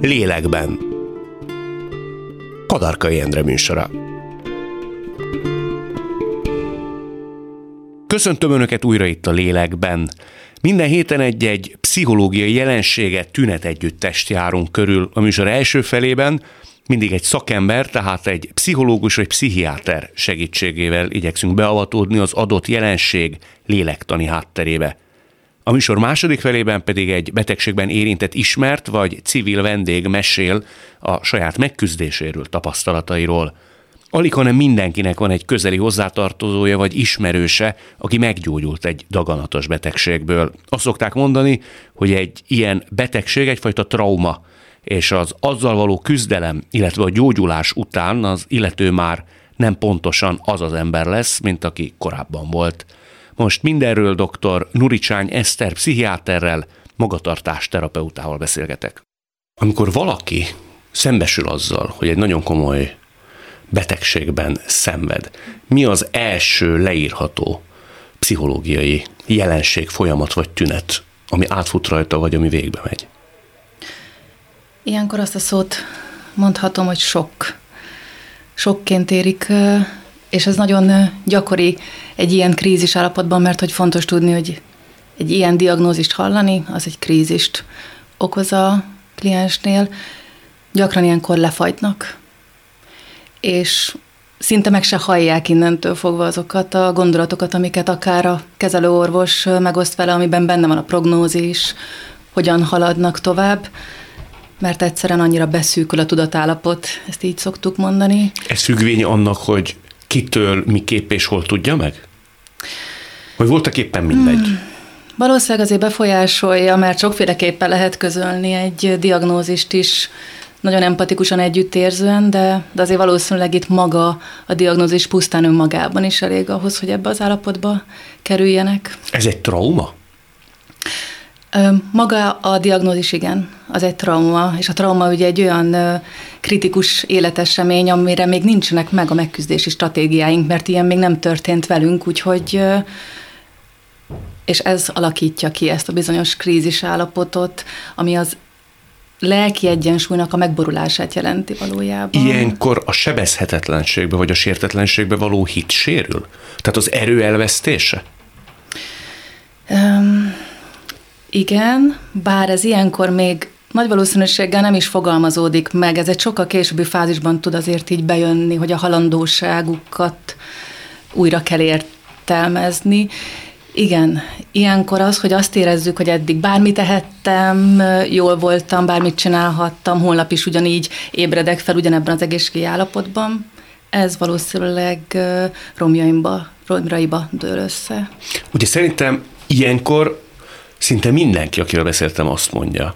Lélekben. Kadarkai Endre műsora. Köszöntöm Önöket újra itt a Lélekben. Minden héten egy-egy pszichológiai jelenséget, tünet együttest járunk körül a műsor első felében, mindig egy szakember, tehát egy pszichológus vagy pszichiáter segítségével igyekszünk beavatódni az adott jelenség lélektani hátterébe. A műsor második felében pedig egy betegségben érintett ismert vagy civil vendég mesél a saját megküzdéséről, tapasztalatairól. Alig, hanem mindenkinek van egy közeli hozzátartozója vagy ismerőse, aki meggyógyult egy daganatos betegségből. Azt szokták mondani, hogy egy ilyen betegség egyfajta trauma, és az azzal való küzdelem, illetve a gyógyulás után az illető már nem pontosan az az ember lesz, mint aki korábban volt. Most mindenről dr. Nuricsány Eszter pszichiáterrel, magatartás terapeutával beszélgetek. Amikor valaki szembesül azzal, hogy egy nagyon komoly betegségben szenved, mi az első leírható pszichológiai jelenség, folyamat vagy tünet, ami átfut rajta, vagy ami végbe megy? Ilyenkor azt a szót mondhatom, hogy sok. Sokként érik, és ez nagyon gyakori egy ilyen krízis állapotban, mert hogy fontos tudni, hogy egy ilyen diagnózist hallani, az egy krízist okoz a kliensnél. Gyakran ilyenkor lefagynak, és szinte meg se hallják innentől fogva azokat a gondolatokat, amiket akár a kezelőorvos megoszt vele, amiben benne van a prognózis, hogyan haladnak tovább mert egyszerűen annyira beszűkül a tudatállapot, ezt így szoktuk mondani. Ez függvény annak, hogy kitől, miképp és hol tudja meg? Vagy voltak éppen mindegy? Hmm. Valószínűleg azért befolyásolja, mert sokféleképpen lehet közölni egy diagnózist is, nagyon empatikusan együttérzően, de, de azért valószínűleg itt maga a diagnózis pusztán önmagában is elég ahhoz, hogy ebbe az állapotba kerüljenek. Ez egy trauma? Maga a diagnózis igen, az egy trauma, és a trauma ugye egy olyan kritikus életesemény, amire még nincsenek meg a megküzdési stratégiáink, mert ilyen még nem történt velünk, úgyhogy és ez alakítja ki ezt a bizonyos krízis állapotot, ami az lelki egyensúlynak a megborulását jelenti valójában. Ilyenkor a sebezhetetlenségbe vagy a sértetlenségbe való hit sérül? Tehát az erő elvesztése? Um, igen, bár ez ilyenkor még nagy valószínűséggel nem is fogalmazódik meg, ez egy sokkal későbbi fázisban tud azért így bejönni, hogy a halandóságukat újra kell értelmezni. Igen, ilyenkor az, hogy azt érezzük, hogy eddig bármit tehettem, jól voltam, bármit csinálhattam, holnap is ugyanígy ébredek fel ugyanebben az egészségi állapotban, ez valószínűleg romjaimba, romjaiba dől össze. Ugye szerintem ilyenkor szinte mindenki, akivel beszéltem, azt mondja,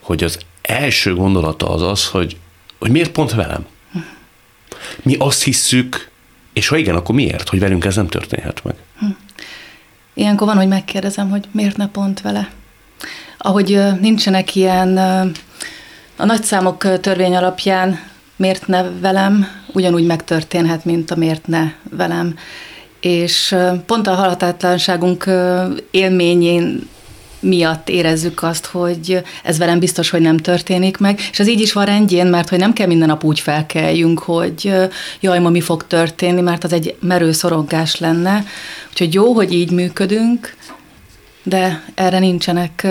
hogy az első gondolata az az, hogy, hogy miért pont velem? Mi azt hisszük, és ha igen, akkor miért, hogy velünk ez nem történhet meg? Ilyenkor van, hogy megkérdezem, hogy miért ne pont vele. Ahogy nincsenek ilyen a nagyszámok törvény alapján miért ne velem, ugyanúgy megtörténhet, mint a miért ne velem. És pont a halhatatlanságunk élményén miatt érezzük azt, hogy ez velem biztos, hogy nem történik meg, és ez így is van rendjén, mert hogy nem kell minden nap úgy felkeljünk, hogy jaj, ma mi fog történni, mert az egy merő szorongás lenne. Úgyhogy jó, hogy így működünk, de erre nincsenek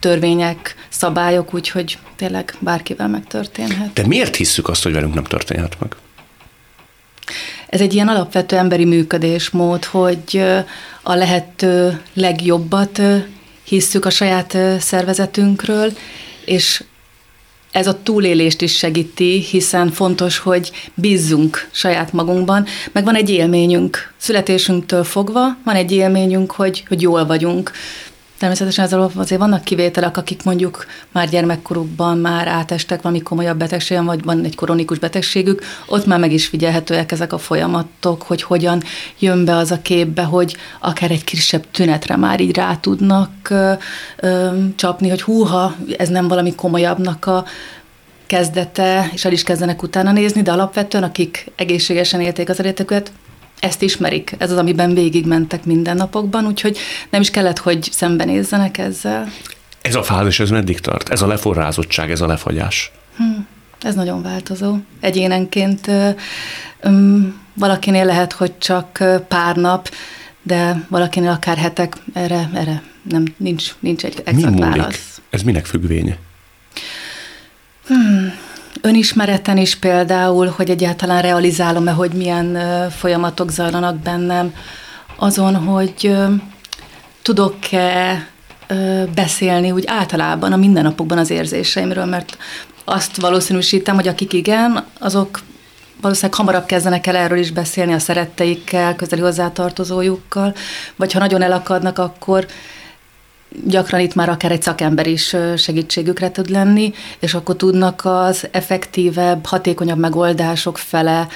törvények, szabályok, úgyhogy tényleg bárkivel megtörténhet. De miért hisszük azt, hogy velünk nem történhet meg? Ez egy ilyen alapvető emberi működésmód, hogy a lehető legjobbat hisszük a saját szervezetünkről, és ez a túlélést is segíti, hiszen fontos, hogy bízzunk saját magunkban, meg van egy élményünk, születésünktől fogva van egy élményünk, hogy, hogy jól vagyunk. Természetesen ezzel azért vannak kivételek, akik mondjuk már gyermekkorukban már átestek valami komolyabb betegségen, vagy van egy kronikus betegségük, ott már meg is figyelhetőek ezek a folyamatok, hogy hogyan jön be az a képbe, hogy akár egy kisebb tünetre már így rá tudnak ö, ö, csapni, hogy húha, ez nem valami komolyabbnak a kezdete, és el is kezdenek utána nézni, de alapvetően akik egészségesen élték az életüket, ezt ismerik, ez az, amiben végigmentek mindennapokban, úgyhogy nem is kellett, hogy szembenézzenek ezzel. Ez a fázis, ez meddig tart? Ez a leforrázottság, ez a lefagyás? Hmm, ez nagyon változó. Egyénenként um, valakinél lehet, hogy csak pár nap, de valakinél akár hetek, erre, erre nem, nincs, nincs egy exakt válasz. Ez minek függvénye? Hmm, önismereten is például, hogy egyáltalán realizálom-e, hogy milyen folyamatok zajlanak bennem, azon, hogy tudok-e beszélni úgy általában a mindennapokban az érzéseimről, mert azt valószínűsítem, hogy akik igen, azok valószínűleg hamarabb kezdenek el erről is beszélni a szeretteikkel, közeli hozzátartozójukkal, vagy ha nagyon elakadnak, akkor gyakran itt már akár egy szakember is segítségükre tud lenni, és akkor tudnak az effektívebb, hatékonyabb megoldások fele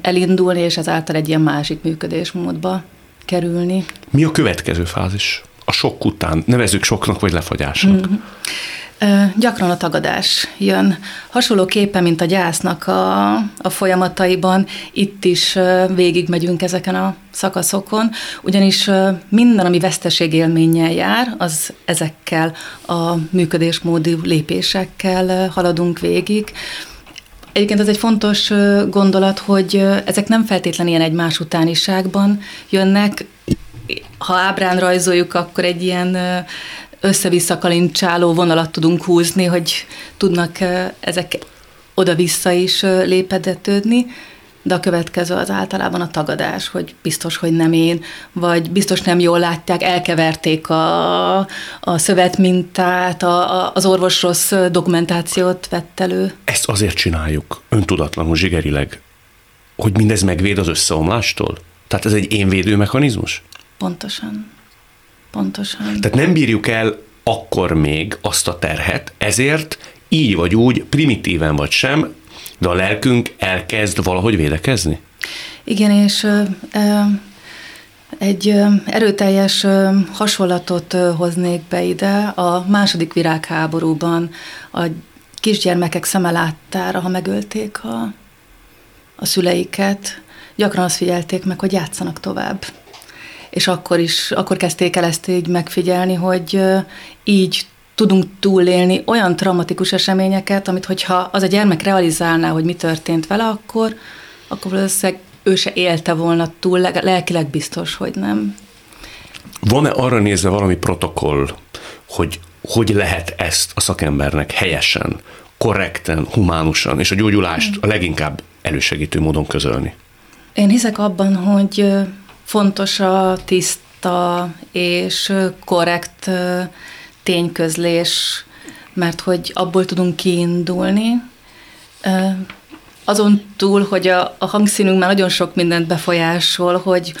elindulni, és ezáltal egy ilyen másik működésmódba kerülni. Mi a következő fázis? A sok után, nevezzük soknak vagy lefagyásnak. Mm-hmm. Gyakran a tagadás jön. Hasonlóképpen, mint a gyásznak a, a folyamataiban, itt is végigmegyünk ezeken a szakaszokon, ugyanis minden, ami veszteségélménnyel jár, az ezekkel a működésmódi lépésekkel haladunk végig. Egyébként ez egy fontos gondolat, hogy ezek nem feltétlenül ilyen egymás utániságban jönnek, ha ábrán rajzoljuk, akkor egy ilyen össze-vissza kalincsáló vonalat tudunk húzni, hogy tudnak ezek oda-vissza is lépedetődni, de a következő az általában a tagadás, hogy biztos, hogy nem én, vagy biztos nem jól látják, elkeverték a, a szövetmintát, a, a, az orvos rossz dokumentációt vett elő. Ezt azért csináljuk, öntudatlanul, zsigerileg, hogy mindez megvéd az összeomlástól? Tehát ez egy énvédő mechanizmus? Pontosan. Pontosan. Tehát nem bírjuk el akkor még azt a terhet, ezért így vagy úgy, primitíven vagy sem, de a lelkünk elkezd valahogy védekezni? Igen, és ö, ö, egy ö, erőteljes ö, hasonlatot ö, hoznék be ide. A második virágháborúban a kisgyermekek szeme láttára, ha megölték a, a szüleiket, gyakran azt figyelték meg, hogy játszanak tovább és akkor is, akkor kezdték el ezt így megfigyelni, hogy így tudunk túlélni olyan traumatikus eseményeket, amit hogyha az a gyermek realizálná, hogy mi történt vele, akkor, akkor valószínűleg ő se élte volna túl, lelkileg biztos, hogy nem. Van-e arra nézve valami protokoll, hogy hogy lehet ezt a szakembernek helyesen, korrekten, humánusan és a gyógyulást a leginkább elősegítő módon közölni? Én hiszek abban, hogy Fontos a tiszta és korrekt tényközlés, mert hogy abból tudunk kiindulni. Azon túl, hogy a, a hangszínünk már nagyon sok mindent befolyásol, hogy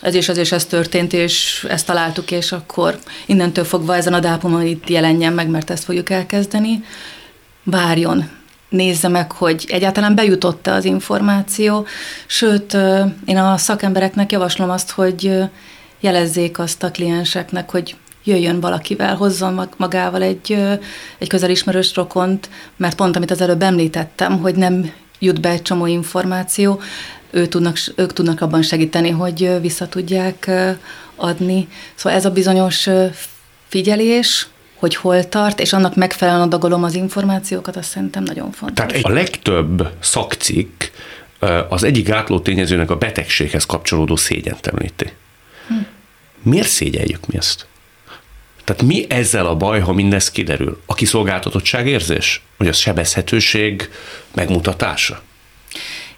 ez és ez és ez történt, és ezt találtuk, és akkor innentől fogva ezen a dátumon itt jelenjen meg, mert ezt fogjuk elkezdeni. Várjon, nézze meg, hogy egyáltalán bejutott-e az információ, sőt, én a szakembereknek javaslom azt, hogy jelezzék azt a klienseknek, hogy jöjjön valakivel, hozzon magával egy, egy közelismerős rokont, mert pont amit az előbb említettem, hogy nem jut be egy csomó információ, ő tudnak, ők tudnak abban segíteni, hogy vissza tudják adni. Szóval ez a bizonyos figyelés, hogy hol tart, és annak megfelelően adagolom az információkat, azt szerintem nagyon fontos. Tehát a legtöbb szakcikk az egyik gátló tényezőnek a betegséghez kapcsolódó szégyent említi. Hm. Miért szégyeljük mi ezt? Tehát mi ezzel a baj, ha mindez kiderül? A kiszolgáltatottság érzés? Vagy a sebezhetőség megmutatása?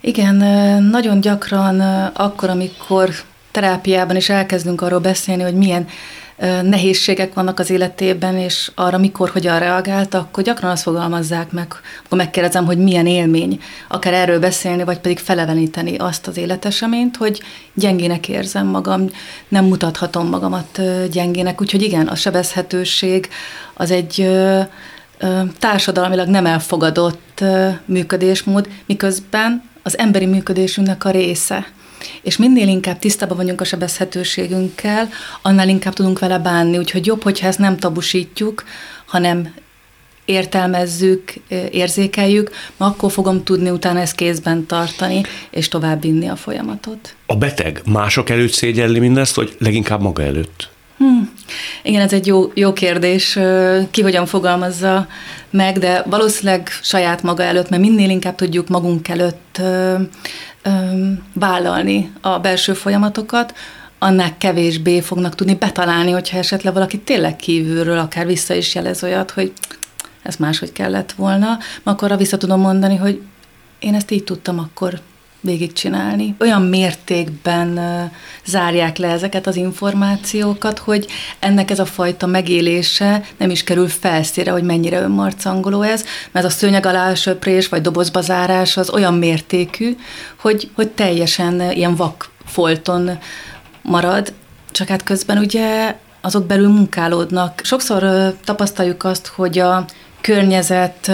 Igen, nagyon gyakran akkor, amikor terápiában is elkezdünk arról beszélni, hogy milyen nehézségek vannak az életében, és arra mikor, hogyan reagált, akkor gyakran azt fogalmazzák meg, akkor megkérdezem, hogy milyen élmény, akár erről beszélni, vagy pedig feleveníteni azt az életeseményt, hogy gyengének érzem magam, nem mutathatom magamat gyengének, úgyhogy igen, a sebezhetőség az egy társadalmilag nem elfogadott működésmód, miközben az emberi működésünknek a része. És minél inkább tisztában vagyunk a sebezhetőségünkkel, annál inkább tudunk vele bánni. Úgyhogy jobb, hogyha ezt nem tabusítjuk, hanem értelmezzük, érzékeljük, ma akkor fogom tudni utána ezt kézben tartani, és tovább vinni a folyamatot. A beteg mások előtt szégyelli mindezt, vagy leginkább maga előtt? Hmm. Igen, ez egy jó, jó kérdés, ki hogyan fogalmazza meg, de valószínűleg saját maga előtt, mert minél inkább tudjuk magunk előtt vállalni a belső folyamatokat, annál kevésbé fognak tudni betalálni, hogyha esetleg valaki tényleg kívülről akár vissza is jelez olyat, hogy ez máshogy kellett volna, akkor vissza tudom mondani, hogy én ezt így tudtam akkor végigcsinálni. Olyan mértékben zárják le ezeket az információkat, hogy ennek ez a fajta megélése nem is kerül felszíre, hogy mennyire önmarcangoló ez, mert a szőnyeg alá söprés vagy dobozba zárás az olyan mértékű, hogy, hogy teljesen ilyen vakfolton marad, csak hát közben ugye azok belül munkálódnak. Sokszor tapasztaljuk azt, hogy a környezet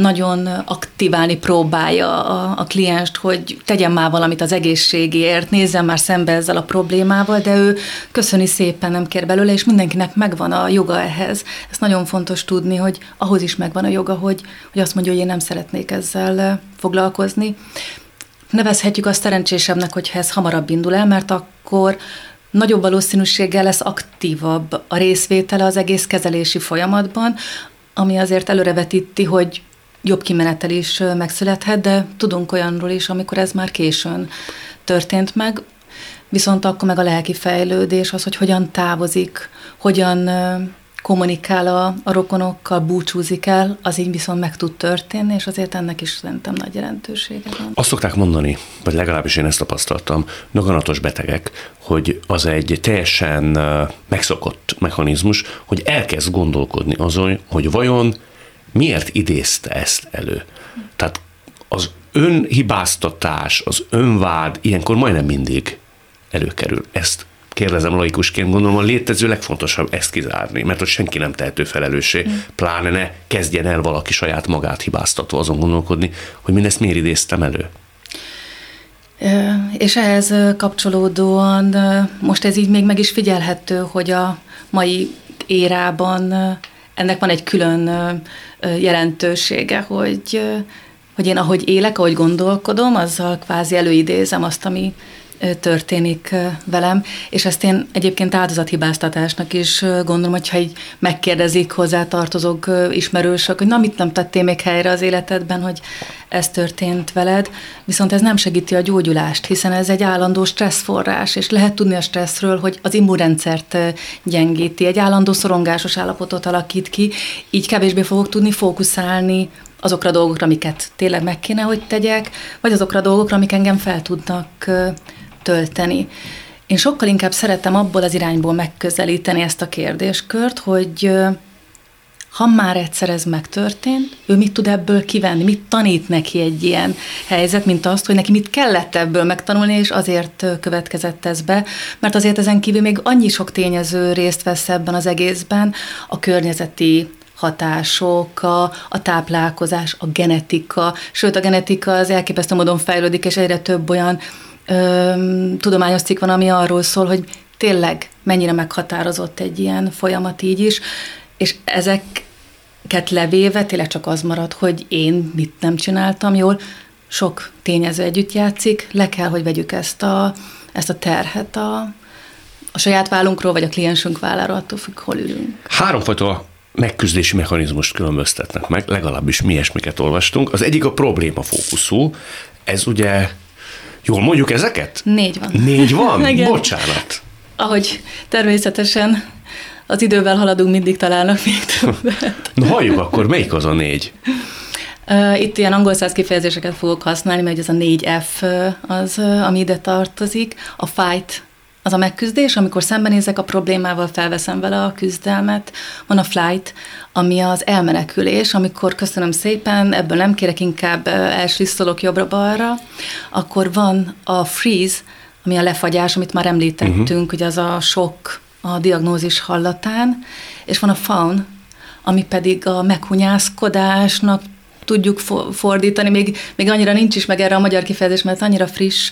nagyon aktiválni próbálja a, a klienst, hogy tegyen már valamit az egészségért, nézzen már szembe ezzel a problémával, de ő köszöni szépen, nem kér belőle, és mindenkinek megvan a joga ehhez. Ez nagyon fontos tudni, hogy ahhoz is megvan a joga, hogy, hogy azt mondja, hogy én nem szeretnék ezzel foglalkozni. Nevezhetjük azt szerencsésebbnek, hogyha ez hamarabb indul el, mert akkor nagyobb valószínűséggel lesz aktívabb a részvétele az egész kezelési folyamatban, ami azért előrevetíti, hogy jobb kimenetel is megszülethet, de tudunk olyanról is, amikor ez már későn történt meg, viszont akkor meg a lelki fejlődés, az, hogy hogyan távozik, hogyan kommunikál a, a rokonokkal, búcsúzik el, az így viszont meg tud történni, és azért ennek is szerintem nagy jelentősége van. Azt szokták mondani, vagy legalábbis én ezt tapasztaltam, daganatos betegek, hogy az egy teljesen megszokott mechanizmus, hogy elkezd gondolkodni azon, hogy vajon miért idézte ezt elő. Tehát az önhibáztatás, az önvád ilyenkor majdnem mindig előkerül. Ezt kérdezem laikusként, gondolom a létező legfontosabb ezt kizárni, mert ott senki nem tehető felelőssé, mm. pláne ne kezdjen el valaki saját magát hibáztatva azon gondolkodni, hogy mindezt miért idéztem elő. És ehhez kapcsolódóan most ez így még meg is figyelhető, hogy a mai érában ennek van egy külön jelentősége, hogy, hogy én ahogy élek, ahogy gondolkodom, azzal kvázi előidézem azt, ami történik velem, és ezt én egyébként áldozathibáztatásnak is gondolom, hogyha így megkérdezik hozzá tartozók ismerősök, hogy na mit nem tettél még helyre az életedben, hogy ez történt veled, viszont ez nem segíti a gyógyulást, hiszen ez egy állandó stresszforrás, és lehet tudni a stresszről, hogy az immunrendszert gyengíti, egy állandó szorongásos állapotot alakít ki, így kevésbé fogok tudni fókuszálni azokra a dolgokra, amiket tényleg meg kéne, hogy tegyek, vagy azokra a dolgokra, amik engem fel tudnak tölteni. Én sokkal inkább szeretem abból az irányból megközelíteni ezt a kérdéskört, hogy ha már egyszer ez megtörtént, ő mit tud ebből kivenni, mit tanít neki egy ilyen helyzet, mint azt, hogy neki mit kellett ebből megtanulni, és azért következett ez be, mert azért ezen kívül még annyi sok tényező részt vesz ebben az egészben, a környezeti hatások, a, a táplálkozás, a genetika, sőt a genetika az elképesztő módon fejlődik, és egyre több olyan tudományos cikk van, ami arról szól, hogy tényleg mennyire meghatározott egy ilyen folyamat így is, és ezeket levéve tényleg csak az marad, hogy én mit nem csináltam jól, sok tényező együtt játszik, le kell, hogy vegyük ezt a, ezt a terhet a, a saját vállunkról, vagy a kliensünk válláról, attól függ, hol ülünk. Háromfajta megküzdési mechanizmust különböztetnek meg, legalábbis mi ilyesmiket olvastunk. Az egyik a probléma fókuszú, ez ugye Jól mondjuk ezeket? Négy van. Négy van? Bocsánat. Ahogy természetesen az idővel haladunk, mindig találnak még többet. Na halljuk akkor, melyik az a négy? Itt ilyen angol száz kifejezéseket fogok használni, mert ez a 4F az, ami ide tartozik. A fight az a megküzdés, amikor szembenézek a problémával, felveszem vele a küzdelmet. Van a flight, ami az elmenekülés, amikor köszönöm szépen, ebből nem kérek, inkább elslisszolok jobbra-balra. Akkor van a freeze, ami a lefagyás, amit már említettünk, uh-huh. hogy az a sok a diagnózis hallatán, és van a faun, ami pedig a meghunyászkodásnak tudjuk fordítani, még, még annyira nincs is meg erre a magyar kifejezés, mert annyira friss,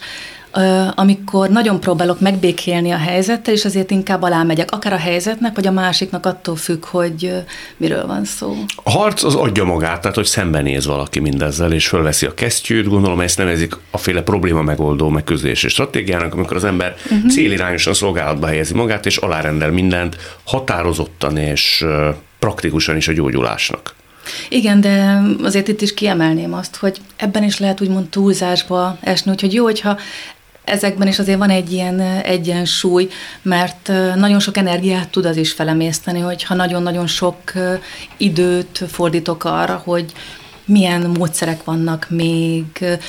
amikor nagyon próbálok megbékélni a helyzettel, és azért inkább alámegyek, akár a helyzetnek, vagy a másiknak attól függ, hogy miről van szó. A harc az adja magát, tehát hogy szembenéz valaki mindezzel, és fölveszi a kesztyűt, gondolom ezt nevezik a féle probléma megoldó megküzdési stratégiának, amikor az ember uh-huh. célirányosan szolgálatba helyezi magát, és alárendel mindent határozottan és praktikusan is a gyógyulásnak. Igen, de azért itt is kiemelném azt, hogy ebben is lehet úgymond túlzásba esni, úgyhogy jó, hogyha ezekben is azért van egy ilyen egyensúly, mert nagyon sok energiát tud az is felemészteni, hogyha nagyon-nagyon sok időt fordítok arra, hogy milyen módszerek vannak még,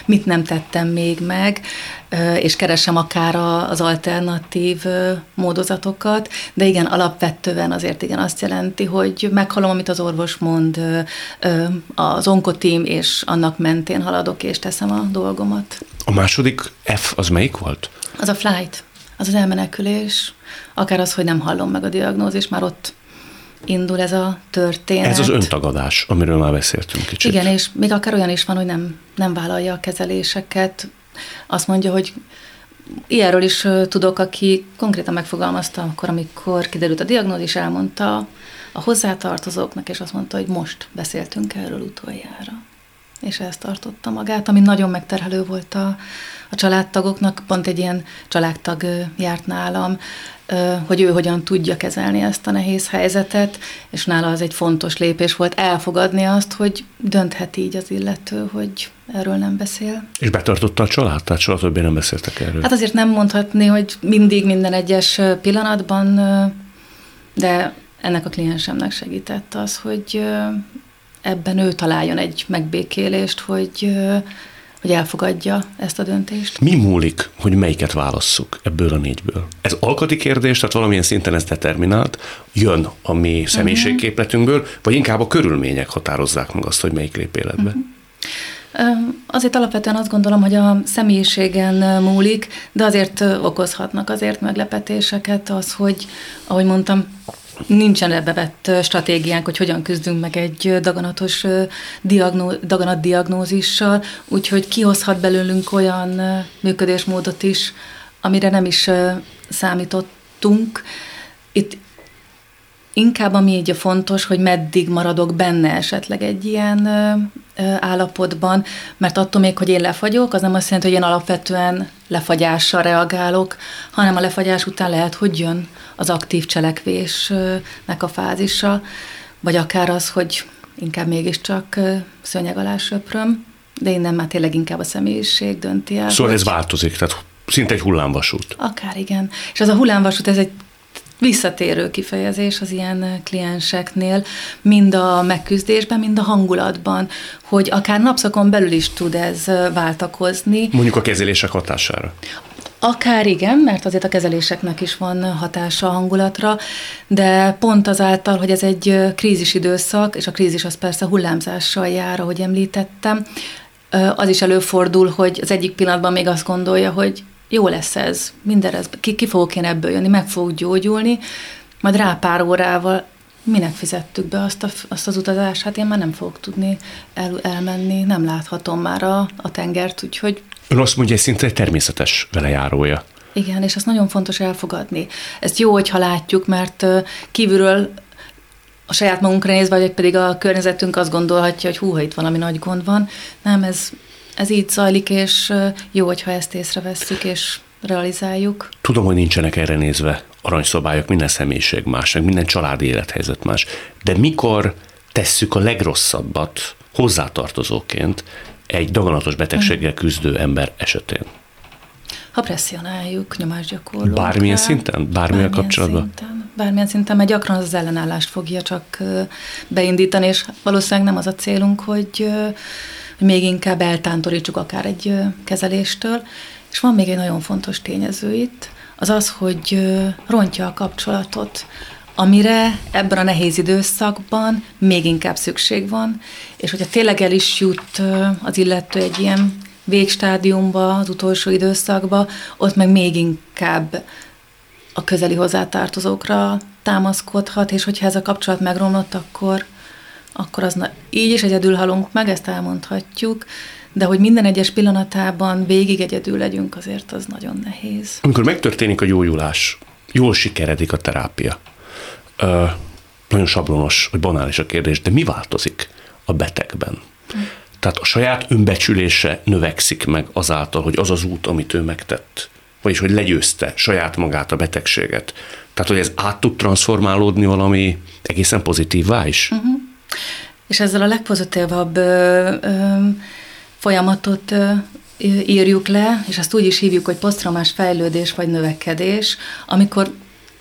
mit nem tettem még meg, és keresem akár az alternatív módozatokat, de igen, alapvetően azért igen azt jelenti, hogy meghallom, amit az orvos mond, az onkotím, és annak mentén haladok, és teszem a dolgomat. A második F az melyik volt? Az a flight, az az elmenekülés, akár az, hogy nem hallom meg a diagnózis, már ott indul ez a történet. Ez az öntagadás, amiről már beszéltünk kicsit. Igen, és még akár olyan is van, hogy nem, nem vállalja a kezeléseket. Azt mondja, hogy ilyenről is tudok, aki konkrétan megfogalmazta akkor, amikor kiderült a diagnózis, elmondta a hozzátartozóknak, és azt mondta, hogy most beszéltünk erről utoljára. És ezt tartotta magát, ami nagyon megterhelő volt a, a családtagoknak. Pont egy ilyen családtag járt nálam, hogy ő hogyan tudja kezelni ezt a nehéz helyzetet, és nála az egy fontos lépés volt elfogadni azt, hogy dönthet így az illető, hogy erről nem beszél. És betartotta a család? Tehát soha többé nem beszéltek erről? Hát azért nem mondhatni, hogy mindig minden egyes pillanatban, de ennek a kliensemnek segített az, hogy ebben ő találjon egy megbékélést, hogy hogy elfogadja ezt a döntést. Mi múlik, hogy melyiket válasszuk ebből a négyből? Ez alkati kérdés, tehát valamilyen szinten ez determinált, jön a mi személyiségképletünkből, vagy inkább a körülmények határozzák meg azt, hogy melyik lép életbe? Uh-huh. Azért alapvetően azt gondolom, hogy a személyiségen múlik, de azért okozhatnak azért meglepetéseket az, hogy, ahogy mondtam, nincsen ebbe vett stratégiánk, hogy hogyan küzdünk meg egy daganatos diagnó, daganat diagnózissal, úgyhogy kihozhat belőlünk olyan működésmódot is, amire nem is számítottunk. Itt inkább ami így a fontos, hogy meddig maradok benne esetleg egy ilyen állapotban, mert attól még, hogy én lefagyok, az nem azt jelenti, hogy én alapvetően lefagyással reagálok, hanem a lefagyás után lehet, hogy jön az aktív cselekvésnek a fázisa, vagy akár az, hogy inkább mégiscsak szőnyeg alá söpröm, de innen már tényleg inkább a személyiség dönti el. Szóval hogy... ez változik, tehát szinte egy hullámvasút. Akár igen. És az a hullámvasút, ez egy visszatérő kifejezés az ilyen klienseknél, mind a megküzdésben, mind a hangulatban, hogy akár napszakon belül is tud ez váltakozni. Mondjuk a kezelések hatására. Akár igen, mert azért a kezeléseknek is van hatása a hangulatra, de pont azáltal, hogy ez egy krízis időszak, és a krízis az persze hullámzással jár, ahogy említettem, az is előfordul, hogy az egyik pillanatban még azt gondolja, hogy jó lesz ez, minden ez, ki, ki fogok én ebből jönni, meg fogok gyógyulni, majd rá pár órával minek fizettük be azt, a, azt az utazást, hát én már nem fogok tudni el, elmenni, nem láthatom már a, a tengert, úgyhogy... Ön azt mondja, hogy szinte egy természetes velejárója. Igen, és azt nagyon fontos elfogadni. Ezt jó, hogyha látjuk, mert kívülről a saját magunkra nézve, vagy pedig a környezetünk azt gondolhatja, hogy hú, ha itt valami nagy gond van. Nem, ez ez így zajlik, és jó, hogyha ezt észrevesszük, és realizáljuk. Tudom, hogy nincsenek erre nézve aranyszabályok, minden személyiség más, meg minden családi élethelyzet más, de mikor tesszük a legrosszabbat hozzátartozóként egy daganatos betegséggel küzdő ember esetén? Ha presszionáljuk, nyomásgyakorlók. Bármilyen rá, szinten? Bármilyen, bármilyen kapcsolatban? Szinten, bármilyen szinten, mert gyakran az, az ellenállást fogja csak beindítani, és valószínűleg nem az a célunk, hogy hogy még inkább eltántorítsuk akár egy kezeléstől. És van még egy nagyon fontos tényező itt, az az, hogy rontja a kapcsolatot, amire ebben a nehéz időszakban még inkább szükség van, és hogyha tényleg el is jut az illető egy ilyen végstádiumba, az utolsó időszakba, ott meg még inkább a közeli hozzátartozókra támaszkodhat, és hogyha ez a kapcsolat megromlott, akkor akkor az na, így is egyedül halunk meg, ezt elmondhatjuk, de hogy minden egyes pillanatában végig egyedül legyünk, azért az nagyon nehéz. Amikor megtörténik a gyógyulás, jól sikeredik a terápia, nagyon sablonos, vagy banális a kérdés, de mi változik a betegben? Tehát a saját önbecsülése növekszik meg azáltal, hogy az az út, amit ő megtett, vagyis hogy legyőzte saját magát a betegséget. Tehát, hogy ez át tud transformálódni valami egészen pozitívvá is. Uh-huh. És ezzel a legpozitívabb ö, ö, folyamatot ö, írjuk le, és azt úgy is hívjuk, hogy posztraumás fejlődés vagy növekedés, amikor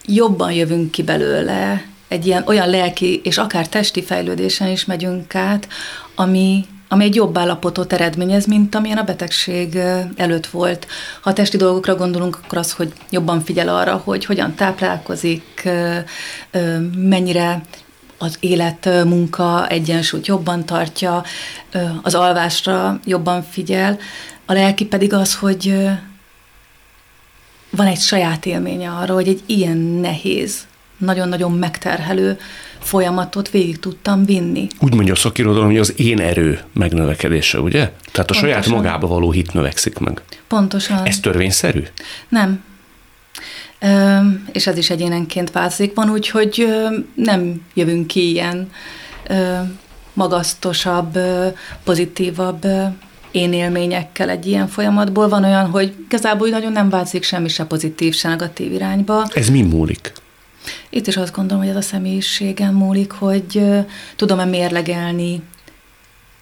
jobban jövünk ki belőle, egy ilyen olyan lelki és akár testi fejlődésen is megyünk át, ami, ami egy jobb állapotot eredményez, mint amilyen a betegség előtt volt. Ha a testi dolgokra gondolunk, akkor az, hogy jobban figyel arra, hogy hogyan táplálkozik, mennyire az élet, munka egyensúlyt jobban tartja, az alvásra jobban figyel. A lelki pedig az, hogy van egy saját élménye arra, hogy egy ilyen nehéz, nagyon-nagyon megterhelő folyamatot végig tudtam vinni. Úgy mondja a szakirodalom, hogy az én erő megnövekedése, ugye? Tehát a Pontosan. saját magába való hit növekszik meg. Pontosan. Ez törvényszerű? Nem. Ö, és ez is egyénenként változik. Van úgy, hogy ö, nem jövünk ki ilyen ö, magasztosabb, ö, pozitívabb ö, én élményekkel egy ilyen folyamatból. Van olyan, hogy igazából nagyon nem változik semmi se pozitív, se negatív irányba. Ez mi múlik? Itt is azt gondolom, hogy ez a személyiségem múlik, hogy tudom-e mérlegelni,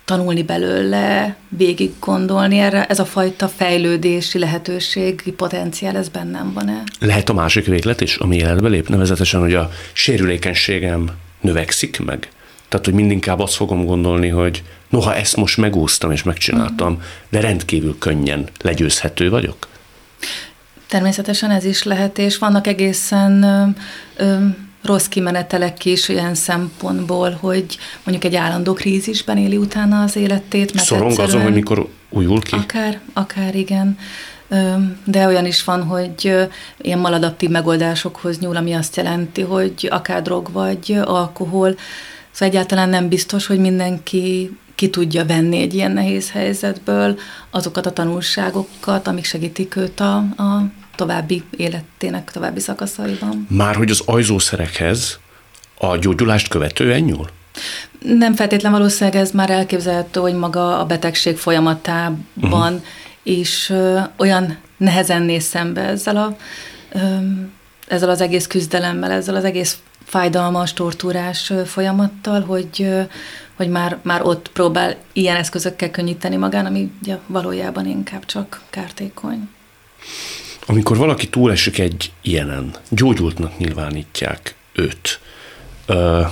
tanulni belőle, végig gondolni erre, ez a fajta fejlődési lehetőség, potenciál, ez bennem van-e? Lehet a másik véglet is, ami életbe lép, nevezetesen, hogy a sérülékenységem növekszik meg? Tehát, hogy mindinkább azt fogom gondolni, hogy noha ezt most megúsztam és megcsináltam, uh-huh. de rendkívül könnyen legyőzhető vagyok? Természetesen ez is lehet, és vannak egészen ö, ö, rossz kimenetelek is olyan szempontból, hogy mondjuk egy állandó krízisben éli utána az életét. Mert Szorong azon, hogy mikor újul ki? Akár, akár igen. De olyan is van, hogy ilyen maladaptív megoldásokhoz nyúl, ami azt jelenti, hogy akár drog vagy alkohol. Szóval egyáltalán nem biztos, hogy mindenki ki tudja venni egy ilyen nehéz helyzetből azokat a tanulságokat, amik segítik őt a, a további életének további szakaszaiban. Már hogy az ajzószerekhez a gyógyulást követően nyúl? Nem feltétlen valószínűleg ez már elképzelhető, hogy maga a betegség folyamatában uh-huh. is ö, olyan nehezen néz szembe ezzel, a, ö, ezzel az egész küzdelemmel, ezzel az egész fájdalmas, tortúrás folyamattal, hogy, hogy már, már ott próbál ilyen eszközökkel könnyíteni magán, ami ugye valójában inkább csak kártékony. Amikor valaki túlesik egy ilyenen, gyógyultnak nyilvánítják őt, ö,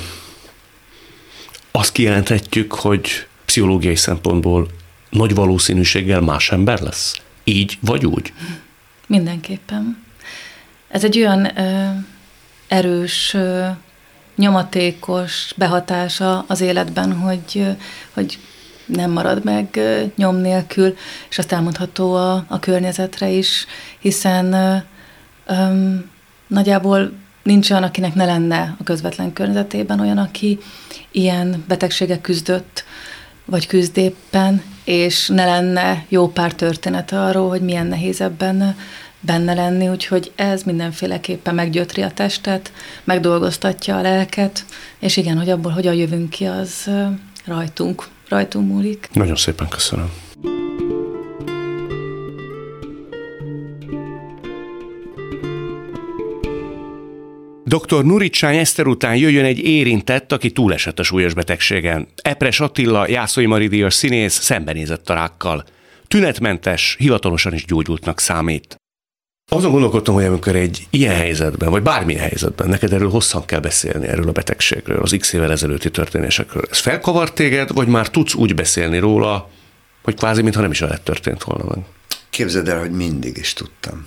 azt kijelenthetjük, hogy pszichológiai szempontból nagy valószínűséggel más ember lesz? Így vagy úgy? Mindenképpen. Ez egy olyan ö, erős, nyomatékos behatása az életben, hogy, hogy nem marad meg nyom nélkül, és azt elmondható a, a környezetre is, hiszen öm, nagyjából nincs olyan, akinek ne lenne a közvetlen környezetében olyan, aki ilyen betegségek küzdött, vagy küzd éppen, és ne lenne jó pár történet arról, hogy milyen nehéz ebben benne lenni, úgyhogy ez mindenféleképpen meggyötri a testet, megdolgoztatja a lelket, és igen, hogy abból hogyan jövünk ki, az rajtunk, rajtunk múlik. Nagyon szépen köszönöm. Dr. Nuricsány Eszter után jöjjön egy érintett, aki túlesett a súlyos betegségen. Epres Attila, Jászai Maridias színész szembenézett a rákkal. Tünetmentes, hivatalosan is gyógyultnak számít. Azon gondolkodtam, hogy amikor egy ilyen helyzetben, vagy bármilyen helyzetben, neked erről hosszan kell beszélni, erről a betegségről, az x évvel ezelőtti történésekről. Ez felkavar téged, vagy már tudsz úgy beszélni róla, hogy kvázi, mintha nem is veled történt volna meg? Képzeld el, hogy mindig is tudtam.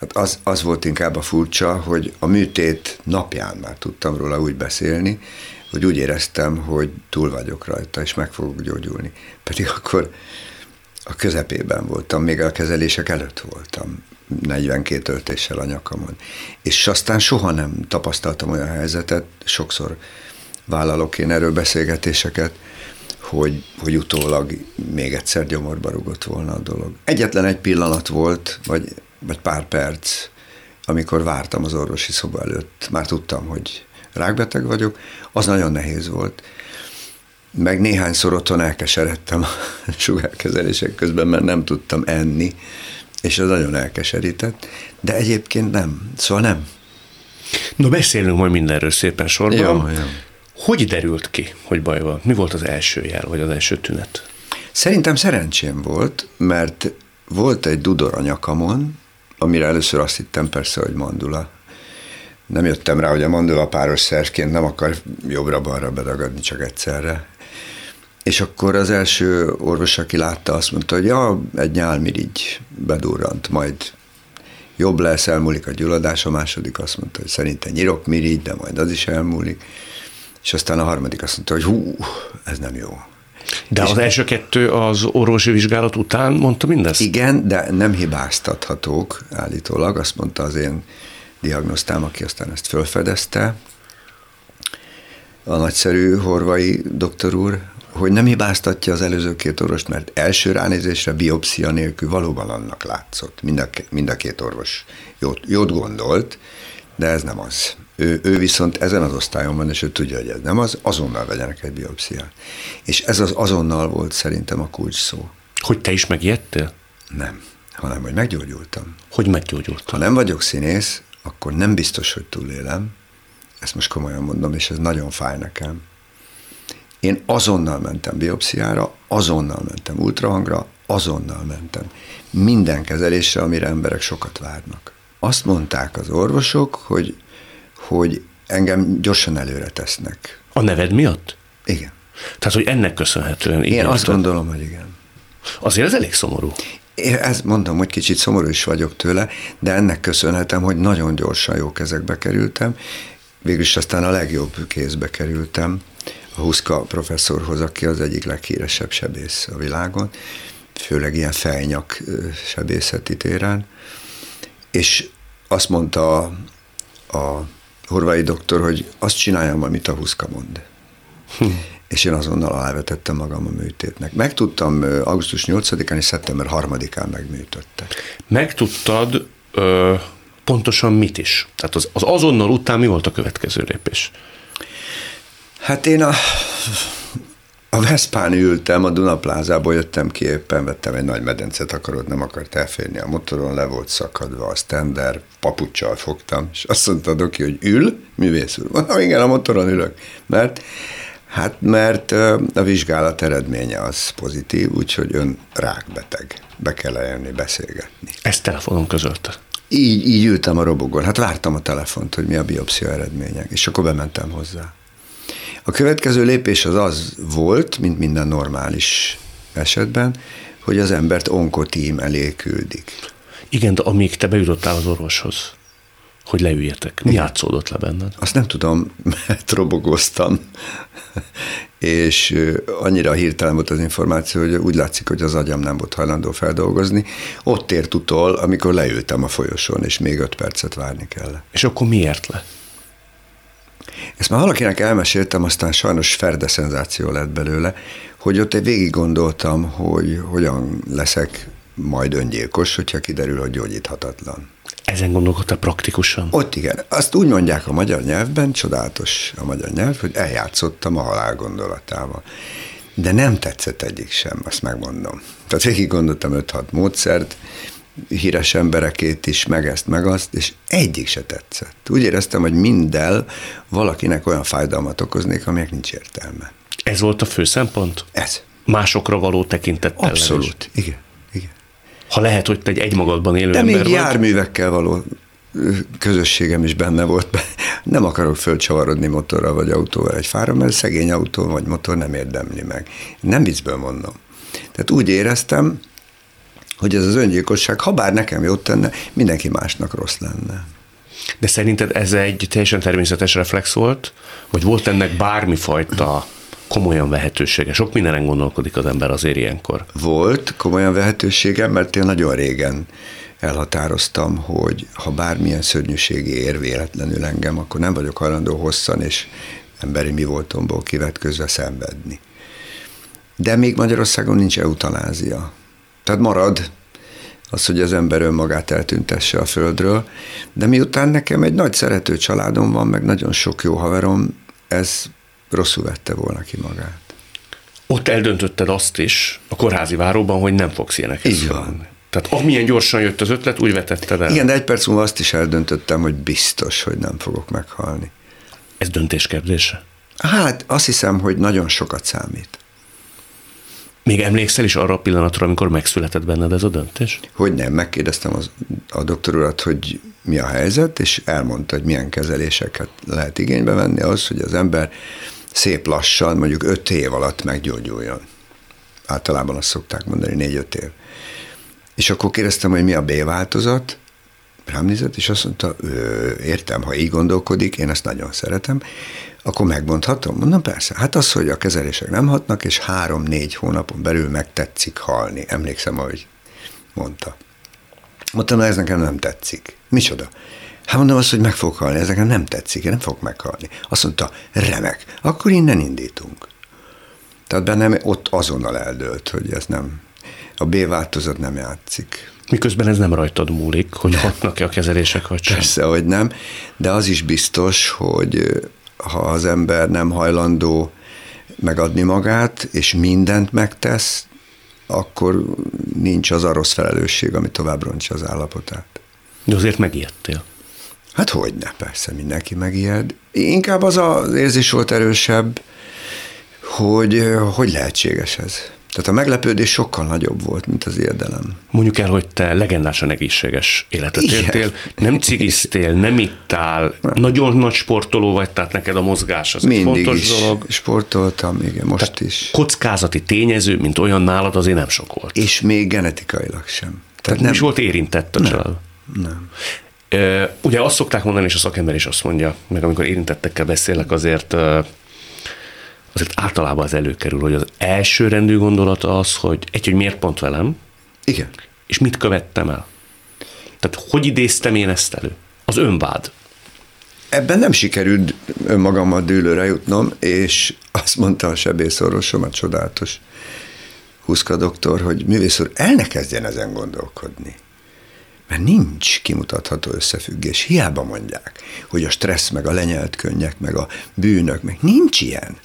Hát az, az volt inkább a furcsa, hogy a műtét napján már tudtam róla úgy beszélni, hogy úgy éreztem, hogy túl vagyok rajta, és meg fogok gyógyulni. Pedig akkor a közepében voltam, még a kezelések előtt voltam. 42 töltéssel a nyakamon. És aztán soha nem tapasztaltam olyan helyzetet, sokszor vállalok én erről beszélgetéseket, hogy, hogy utólag még egyszer gyomorba rugott volna a dolog. Egyetlen egy pillanat volt, vagy, vagy pár perc, amikor vártam az orvosi szoba előtt, már tudtam, hogy rákbeteg vagyok, az nagyon nehéz volt. Meg néhányszor otthon elkeseredtem a sugárkezelések közben, mert nem tudtam enni, és ez nagyon elkeserített, de egyébként nem, szóval nem. No, beszélünk majd mindenről szépen sorban. Jó, jó. Hogy derült ki, hogy baj van? Mi volt az első jel, vagy az első tünet? Szerintem szerencsém volt, mert volt egy dudor a nyakamon, amire először azt hittem persze, hogy mandula. Nem jöttem rá, hogy a mandula páros szervként nem akar jobbra-balra bedagadni csak egyszerre. És akkor az első orvos, aki látta, azt mondta, hogy ja, egy nyálmirigy bedurrant, majd jobb lesz, elmúlik a gyulladás, a második azt mondta, hogy szerintem nyirokmirigy, de majd az is elmúlik. És aztán a harmadik azt mondta, hogy hú, ez nem jó. De és az első kettő az orvosi vizsgálat után mondta mindezt? Igen, de nem hibáztathatók állítólag, azt mondta az én diagnosztám, aki aztán ezt felfedezte, a nagyszerű horvai doktor úr, hogy nem hibáztatja az előző két orvost, mert első ránézésre biopszia nélkül valóban annak látszott. Mind a, mind a két orvos jót, jót gondolt, de ez nem az. Ő, ő viszont ezen az osztályon van, és ő tudja, hogy ez nem az, azonnal vegyenek egy biopsziát. És ez az azonnal volt szerintem a kulcs szó. Hogy te is megijedtél? Nem, hanem hogy meggyógyultam. Hogy meggyógyultam? Ha nem vagyok színész, akkor nem biztos, hogy túlélem. Ezt most komolyan mondom, és ez nagyon fáj nekem. Én azonnal mentem biopsziára, azonnal mentem ultrahangra, azonnal mentem. Minden kezelésre, amire emberek sokat várnak. Azt mondták az orvosok, hogy hogy engem gyorsan előre tesznek. A neved miatt? Igen. Tehát, hogy ennek köszönhetően. Én azt gondolom, hogy igen. Azért ez elég szomorú. Én ezt mondom, hogy kicsit szomorú is vagyok tőle, de ennek köszönhetem, hogy nagyon gyorsan jó kezekbe kerültem. Végülis aztán a legjobb kézbe kerültem Huszka professzorhoz, aki az egyik leghíresebb sebész a világon, főleg ilyen fejnyak sebészeti téren. És azt mondta a, a horvai doktor, hogy azt csináljam, amit a Huszka mond. Hm. És én azonnal alávetettem magam a műtétnek. Megtudtam augusztus 8-án és szeptember 3-án megműtöttek. Megtudtad ö, pontosan mit is? Tehát az, az azonnal után mi volt a következő lépés? Hát én a a Veszpán ültem, a Dunaplázából jöttem ki, éppen vettem egy nagy medencet, akarod, nem akart elférni a motoron, le volt szakadva a stender, papucsal fogtam, és azt mondta a doki, hogy ül, művész úr. Mondom, igen, a motoron ülök, mert Hát mert a vizsgálat eredménye az pozitív, úgyhogy ön rákbeteg. Be kell eljönni, beszélgetni. Ezt telefonon közölte? Így, így ültem a robogon. Hát vártam a telefont, hogy mi a biopszia eredménye, és akkor bementem hozzá. A következő lépés az az volt, mint minden normális esetben, hogy az embert onkotím elé küldik. Igen, de amíg te bejutottál az orvoshoz, hogy leüljetek, mi Igen. játszódott le benned? Azt nem tudom, mert robogoztam, és annyira hirtelen volt az információ, hogy úgy látszik, hogy az agyam nem volt hajlandó feldolgozni. Ott ért utol, amikor leültem a folyosón, és még öt percet várni kell. És akkor miért le? Ezt már valakinek elmeséltem, aztán sajnos ferde szenzáció lett belőle, hogy ott végig gondoltam, hogy hogyan leszek majd öngyilkos, hogyha kiderül, hogy gyógyíthatatlan. Ezen gondolkodtál praktikusan? Ott igen. Azt úgy mondják a magyar nyelvben, csodálatos a magyar nyelv, hogy eljátszottam a halál gondolatával. De nem tetszett egyik sem, azt megmondom. Tehát végig gondoltam 5-6 módszert, híres emberekét is, meg ezt, meg azt, és egyik se tetszett. Úgy éreztem, hogy minddel valakinek olyan fájdalmat okoznék, aminek nincs értelme. Ez volt a fő szempont? Ez. Másokra való tekintettel. Abszolút, igen, igen. Ha lehet, hogy te egy egymagadban élő De ember még vagy. járművekkel való közösségem is benne volt. Nem akarok fölcsavarodni motorral vagy autóval egy fára, mert szegény autó vagy motor nem érdemli meg. Nem viccből mondom. Tehát úgy éreztem, hogy ez az öngyilkosság, ha bár nekem jót tenne, mindenki másnak rossz lenne. De szerinted ez egy teljesen természetes reflex volt, vagy volt ennek bármifajta komolyan vehetősége? Sok mindenen gondolkodik az ember azért ilyenkor. Volt komolyan vehetősége, mert én nagyon régen elhatároztam, hogy ha bármilyen szörnyűségi ér véletlenül engem, akkor nem vagyok hajlandó hosszan és emberi mi voltomból kivetközve szenvedni. De még Magyarországon nincs eutanázia. Tehát marad az, hogy az ember önmagát eltüntesse a földről, de miután nekem egy nagy szerető családom van, meg nagyon sok jó haverom, ez rosszul vette volna ki magát. Ott eldöntötted azt is a kórházi váróban, hogy nem fogsz ilyeneket Így van. Tehát amilyen gyorsan jött az ötlet, úgy vetetted el. Igen, de egy perc múlva azt is eldöntöttem, hogy biztos, hogy nem fogok meghalni. Ez döntés kérdése? Hát azt hiszem, hogy nagyon sokat számít. Még emlékszel is arra a pillanatra, amikor megszületett benned ez a döntés? Hogy nem, megkérdeztem az, a doktor urat, hogy mi a helyzet, és elmondta, hogy milyen kezeléseket lehet igénybe venni az, hogy az ember szép lassan, mondjuk öt év alatt meggyógyuljon. Általában azt szokták mondani, négy-öt év. És akkor kérdeztem, hogy mi a B változat, rám nézett, és azt mondta, értem, ha így gondolkodik, én ezt nagyon szeretem, akkor megmondhatom? Mondom, persze. Hát az, hogy a kezelések nem hatnak, és három-négy hónapon belül megtetszik halni. Emlékszem, ahogy mondta. Mondtam, ez nekem nem tetszik. Micsoda? Hát mondom azt, hogy meg fog halni, ez nekem nem tetszik, én nem fog meghalni. Azt mondta, remek, akkor innen indítunk. Tehát bennem ott azonnal eldőlt, hogy ez nem, a B változat nem játszik. Miközben ez nem rajtad múlik, hogy hatnak-e a kezelések, vagy sem. Persze, hogy nem, de az is biztos, hogy ha az ember nem hajlandó megadni magát, és mindent megtesz, akkor nincs az a rossz felelősség, ami tovább rontja az állapotát. De azért megijedtél. Hát hogy ne, persze, mindenki megijed. Inkább az az érzés volt erősebb, hogy hogy lehetséges ez. Tehát a meglepődés sokkal nagyobb volt, mint az érdelem. Mondjuk el, hogy te legendásan egészséges életet Igen. éltél, nem cigiztél, nem ittál, nem. nagyon nagy sportoló vagy, tehát neked a mozgás az Mindig fontos is dolog. sportoltam, igen, most tehát is. kockázati tényező, mint olyan nálad azért nem sok volt. És még genetikailag sem. Tehát, tehát nem is volt érintett a nem. család. Nem. Ugye azt szokták mondani, és a szakember is azt mondja, meg amikor érintettekkel beszélek, azért azért általában az előkerül, hogy az első rendű gondolata az, hogy egy, hogy miért pont velem, Igen. és mit követtem el. Tehát hogy idéztem én ezt elő? Az önvád. Ebben nem sikerült önmagammal dűlőre jutnom, és azt mondta a sebészorvosom, a csodálatos Huszka doktor, hogy művész úr, el ne kezdjen ezen gondolkodni. Mert nincs kimutatható összefüggés. Hiába mondják, hogy a stressz, meg a lenyelt könnyek, meg a bűnök, meg nincs ilyen.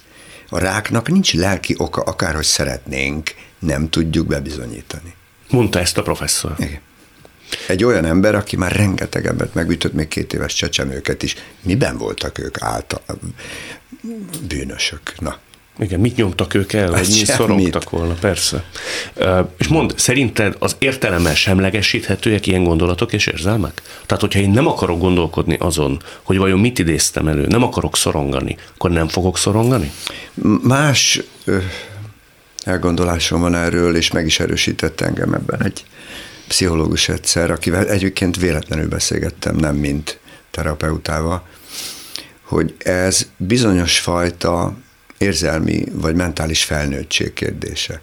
A ráknak nincs lelki oka, akárhogy szeretnénk, nem tudjuk bebizonyítani. Mondta ezt a professzor. Igen. Egy olyan ember, aki már rengeteg embert megütött, még két éves csecsemőket is. Miben voltak ők által bűnösök? Na, igen, mit nyomtak ők el, vagy mi szorongtak volna, persze. És mond, szerinted az értelemmel semlegesíthetőek ilyen gondolatok és érzelmek? Tehát, hogyha én nem akarok gondolkodni azon, hogy vajon mit idéztem elő, nem akarok szorongani, akkor nem fogok szorongani? Más elgondolásom van erről, és meg is erősített engem ebben egy pszichológus egyszer, akivel egyébként véletlenül beszélgettem, nem mint terapeutával, hogy ez bizonyos fajta érzelmi vagy mentális felnőttség kérdése.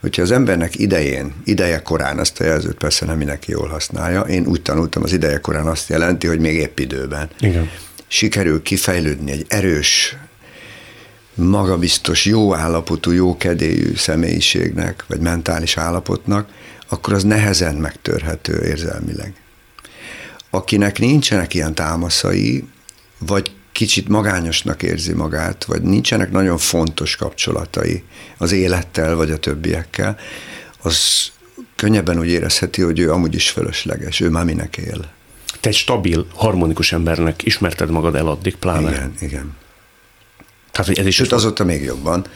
Hogyha az embernek idején, ideje korán, azt a jelzőt persze nem mindenki jól használja, én úgy tanultam, az ideje korán azt jelenti, hogy még épp időben. Igen. Sikerül kifejlődni egy erős, magabiztos, jó állapotú, jó kedélyű személyiségnek, vagy mentális állapotnak, akkor az nehezen megtörhető érzelmileg. Akinek nincsenek ilyen támaszai, vagy kicsit magányosnak érzi magát, vagy nincsenek nagyon fontos kapcsolatai az élettel, vagy a többiekkel, az könnyebben úgy érezheti, hogy ő amúgy is fölösleges, ő már minek él. Te egy stabil, harmonikus embernek ismerted magad el addig, pláne. Igen, igen. Tehát, hogy ez is Sőt, azóta még jobban,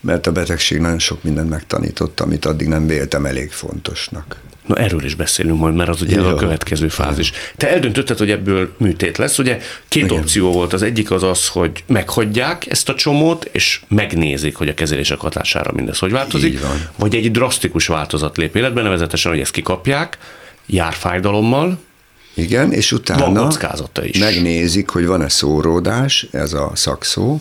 mert a betegség nagyon sok mindent megtanított, amit addig nem véltem elég fontosnak. Na erről is beszélünk majd, mert az ugye Jó. a következő fázis. Te eldöntötted, hogy ebből műtét lesz. Ugye két Igen. opció volt. Az egyik az az, hogy meghagyják ezt a csomót, és megnézik, hogy a kezelések hatására mindez hogy változik. Vagy egy drasztikus változat lép életbe, nevezetesen, hogy ezt kikapják, jár fájdalommal, igen, és utána is. megnézik, hogy van-e szóródás, ez a szakszó,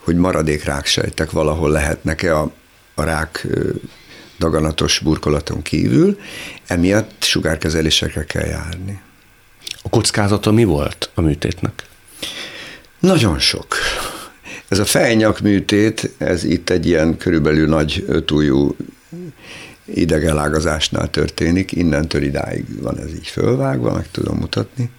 hogy maradék ráksejtek valahol lehetnek-e a, a rák daganatos burkolaton kívül, emiatt sugárkezelésekre kell járni. A kockázata mi volt a műtétnek? Nagyon sok. Ez a fejnyak műtét, ez itt egy ilyen körülbelül nagy ötújú idegelágazásnál történik, innentől idáig van ez így fölvágva, meg tudom mutatni.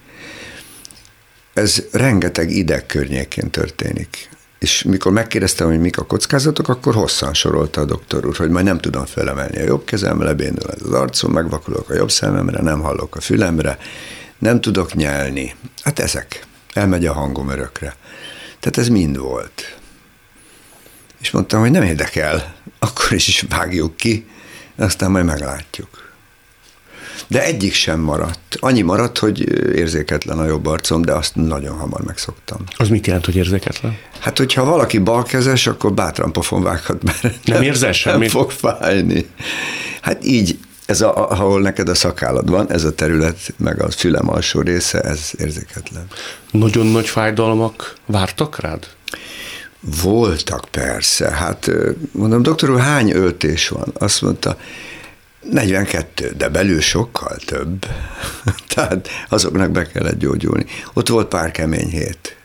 Ez rengeteg ideg környékén történik. És mikor megkérdeztem, hogy mik a kockázatok, akkor hosszan sorolta a doktor úr, hogy majd nem tudom felemelni a jobb kezem, lebénul az arcom, megvakulok a jobb szememre, nem hallok a fülemre, nem tudok nyelni. Hát ezek. Elmegy a hangom örökre. Tehát ez mind volt. És mondtam, hogy nem érdekel, akkor is vágjuk ki, aztán majd meglátjuk. De egyik sem maradt. Annyi maradt, hogy érzéketlen a jobb arcom, de azt nagyon hamar megszoktam. Az mit jelent, hogy érzéketlen? Hát, hogyha valaki balkezes, akkor bátran pofon vághat, mert nem, nem érzel semmit? Nem fog fájni. Hát így, ez a, ahol neked a szakállad van, ez a terület, meg a fülem alsó része, ez érzéketlen. Nagyon nagy fájdalmak vártak rád? Voltak persze. Hát mondom, doktor úr, hány öltés van? Azt mondta, 42, de belül sokkal több. Tehát azoknak be kellett gyógyulni. Ott volt pár kemény hét.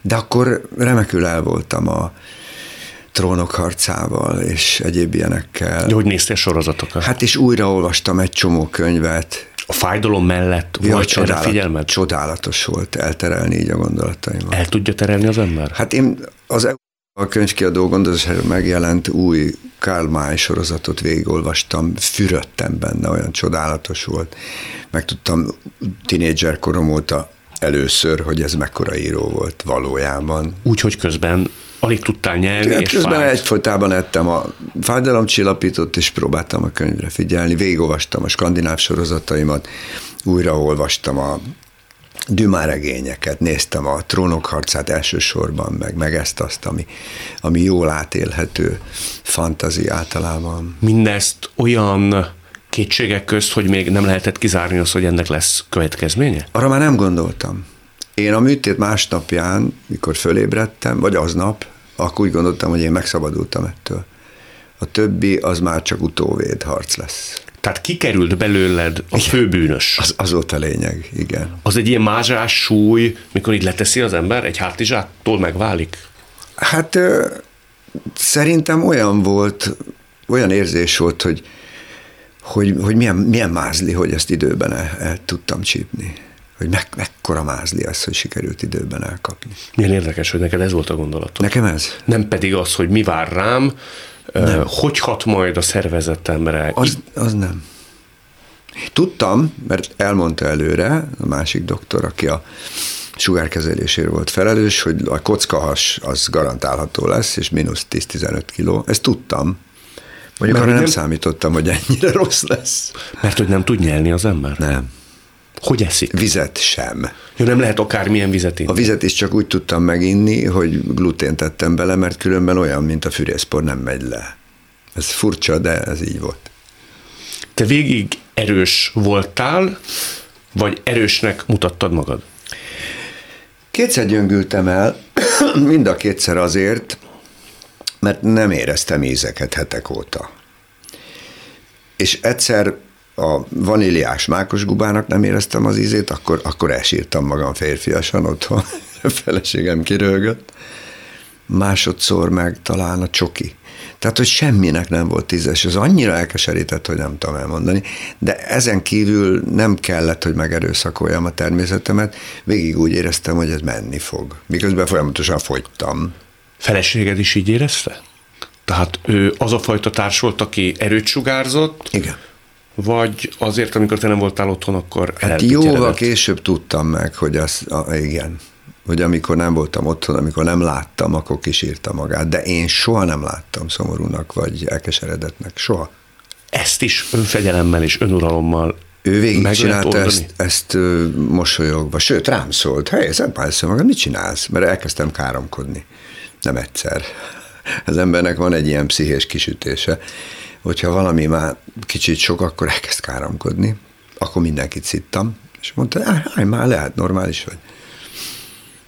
De akkor remekül el voltam a trónok harcával és egyéb ilyenekkel. De hogy néztél sorozatokat? Hát és újraolvastam egy csomó könyvet. A fájdalom mellett ja, volt csodálat, erre figyelmed? Csodálatos volt elterelni így a gondolataimat. El tudja terelni az ember? Hát én az a könyvkiadó gondozására megjelent új Karl May sorozatot végigolvastam, fürödtem benne, olyan csodálatos volt. Megtudtam tinédzser korom óta először, hogy ez mekkora író volt valójában. Úgy, hogy közben alig tudtál nyelni, hát és közben fájt. egyfolytában ettem a fájdalomcsillapítót, és próbáltam a könyvre figyelni. Végigolvastam a skandináv sorozataimat, újraolvastam a dümáregényeket, néztem a trónok harcát elsősorban, meg, meg ezt azt, ami, ami jól átélhető fantazi általában. Mindezt olyan kétségek közt, hogy még nem lehetett kizárni azt, hogy ennek lesz következménye? Arra már nem gondoltam. Én a műtét másnapján, mikor fölébredtem, vagy aznap, akkor úgy gondoltam, hogy én megszabadultam ettől. A többi az már csak utóvéd harc lesz. Tehát kikerült belőled a főbűnös. Az, az volt a lényeg, igen. Az egy ilyen mázsás súly, mikor így leteszi az ember, egy hátizsáktól megválik? Hát szerintem olyan volt, olyan érzés volt, hogy, hogy, hogy milyen, milyen mázli, hogy ezt időben el, el tudtam csípni. Hogy meg, mekkora mázli az, hogy sikerült időben elkapni. Milyen érdekes, hogy neked ez volt a gondolatod. Nekem ez? Nem pedig az, hogy mi vár rám, nem. Hogy hat majd a szervezetemre? Az, az nem. Tudtam, mert elmondta előre a másik doktor, aki a sugárkezelésért volt felelős, hogy a kockahas az garantálható lesz, és mínusz 10-15 kiló. Ezt tudtam. Mondjuk arra nem, nem számítottam, hogy ennyire rossz lesz. Mert hogy nem tud nyelni az ember? Nem. Hogy eszik? Vizet sem. Jó, nem lehet akármilyen vizet inni. A vizet is csak úgy tudtam meginni, hogy glutén tettem bele, mert különben olyan, mint a fűrészpor, nem megy le. Ez furcsa, de ez így volt. Te végig erős voltál, vagy erősnek mutattad magad? Kétszer gyöngültem el, mind a kétszer azért, mert nem éreztem ízeket hetek óta. És egyszer a vaníliás mákos gubának nem éreztem az ízét, akkor, akkor elsírtam magam férfiasan otthon, a feleségem kirölgött. Másodszor meg talán a csoki. Tehát, hogy semminek nem volt tízes. Ez annyira elkeserített, hogy nem tudom elmondani. De ezen kívül nem kellett, hogy megerőszakoljam a természetemet. Végig úgy éreztem, hogy ez menni fog. Miközben folyamatosan fogytam. Feleséged is így érezte? Tehát ő az a fajta társ volt, aki erőt sugárzott? Igen vagy azért, amikor te nem voltál otthon, akkor Hát jóval később tudtam meg, hogy az, a, igen, hogy amikor nem voltam otthon, amikor nem láttam, akkor kísírta magát, de én soha nem láttam szomorúnak, vagy elkeseredetnek, soha. Ezt is önfegyelemmel és önuralommal ő végig csinálta ezt, ezt mosolyogva, sőt rám szólt, hely, Szentpálszor magad, mit csinálsz? Mert elkezdtem káromkodni. Nem egyszer. Az embernek van egy ilyen pszichés kisütése hogyha valami már kicsit sok, akkor elkezd káromkodni. Akkor mindenkit szittam, és mondta, hogy már lehet, normális vagy.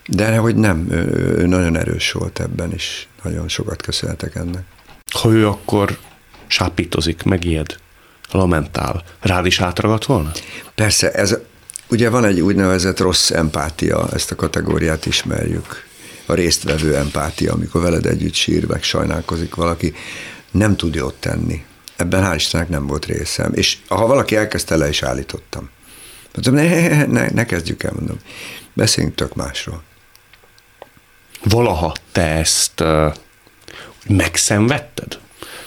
De hogy nem, ő, ő nagyon erős volt ebben, és nagyon sokat köszönhetek ennek. Ha ő akkor sápítozik, megijed, lamentál, rád is átragadt volna? Persze, ez ugye van egy úgynevezett rossz empátia, ezt a kategóriát ismerjük. a résztvevő empátia, amikor veled együtt sír, meg sajnálkozik valaki, nem tud jót tenni. Ebben hál' Istennek nem volt részem. És ha valaki elkezdte, le is állítottam. Mondtam, ne, ne, ne kezdjük el, mondom. Beszéljünk tök másról. Valaha te ezt uh, megszenvedted?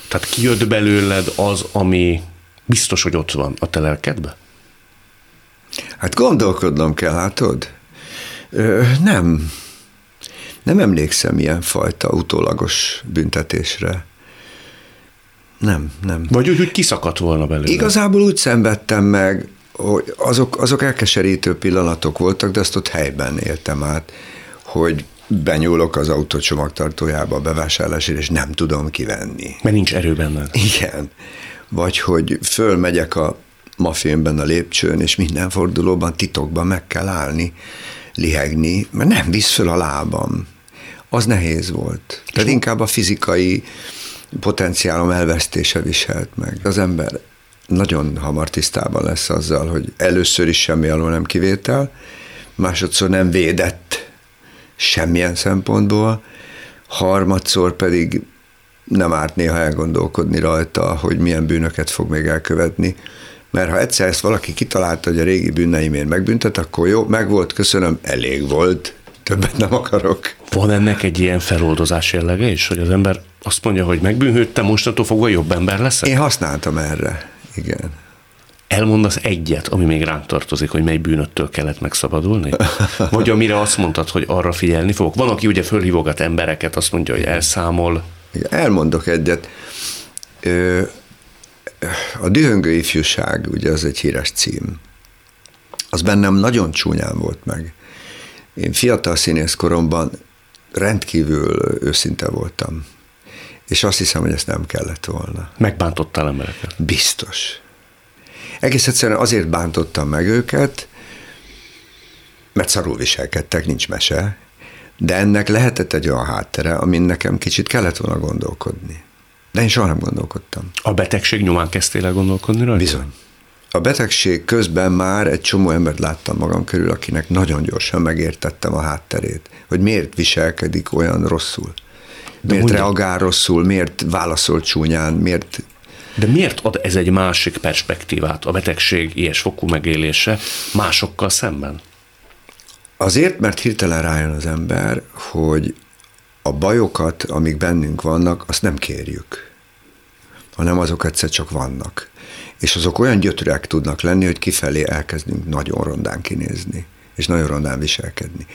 Tehát kijött belőled az, ami biztos, hogy ott van a te lelkedbe? Hát gondolkodnom kell, látod? Ö, nem. Nem emlékszem ilyen fajta utólagos büntetésre. Nem, nem. Vagy úgy, hogy kiszakadt volna belőle? Igazából úgy szenvedtem meg, hogy azok, azok elkeserítő pillanatok voltak, de azt ott helyben éltem át, hogy benyúlok az autó csomagtartójába a bevásárlásért, és nem tudom kivenni. Mert nincs erő benne. Igen. Vagy hogy fölmegyek a mafénben a lépcsőn, és minden fordulóban titokban meg kell állni, lihegni, mert nem visz föl a lábam. Az nehéz volt. Tehát inkább a fizikai potenciálom elvesztése viselt meg. Az ember nagyon hamar tisztában lesz azzal, hogy először is semmi alól nem kivétel, másodszor nem védett semmilyen szempontból, harmadszor pedig nem árt néha elgondolkodni rajta, hogy milyen bűnöket fog még elkövetni, mert ha egyszer ezt valaki kitalálta, hogy a régi bűneimért megbüntet, akkor jó, meg volt, köszönöm, elég volt, többet nem akarok. Van ennek egy ilyen feloldozás jellege is, hogy az ember azt mondja, hogy megbűnhődtem, mostantól fogva jobb ember leszek? Én használtam erre, igen. Elmondasz egyet, ami még ránk tartozik, hogy mely bűnöttől kellett megszabadulni? Vagy amire azt mondtad, hogy arra figyelni fogok? Van, aki ugye fölhívogat embereket, azt mondja, hogy elszámol. Igen, elmondok egyet. A Dühöngő ifjúság, ugye az egy híres cím. Az bennem nagyon csúnyán volt meg. Én fiatal színész koromban rendkívül őszinte voltam. És azt hiszem, hogy ezt nem kellett volna. Megbántottál embereket? Biztos. Egész egyszerűen azért bántottam meg őket, mert szarul viselkedtek, nincs mese, de ennek lehetett egy olyan háttere, amin nekem kicsit kellett volna gondolkodni. De én soha nem gondolkodtam. A betegség nyomán kezdtél el gondolkodni rajta? Bizony. A betegség közben már egy csomó embert láttam magam körül, akinek nagyon gyorsan megértettem a hátterét, hogy miért viselkedik olyan rosszul. De miért mondja, reagál rosszul, miért válaszol csúnyán, miért... De miért ad ez egy másik perspektívát, a betegség ilyes fokú megélése másokkal szemben? Azért, mert hirtelen rájön az ember, hogy a bajokat, amik bennünk vannak, azt nem kérjük, hanem azok egyszer csak vannak. És azok olyan gyötrek tudnak lenni, hogy kifelé elkezdünk nagyon rondán kinézni, és nagyon rondán viselkedni.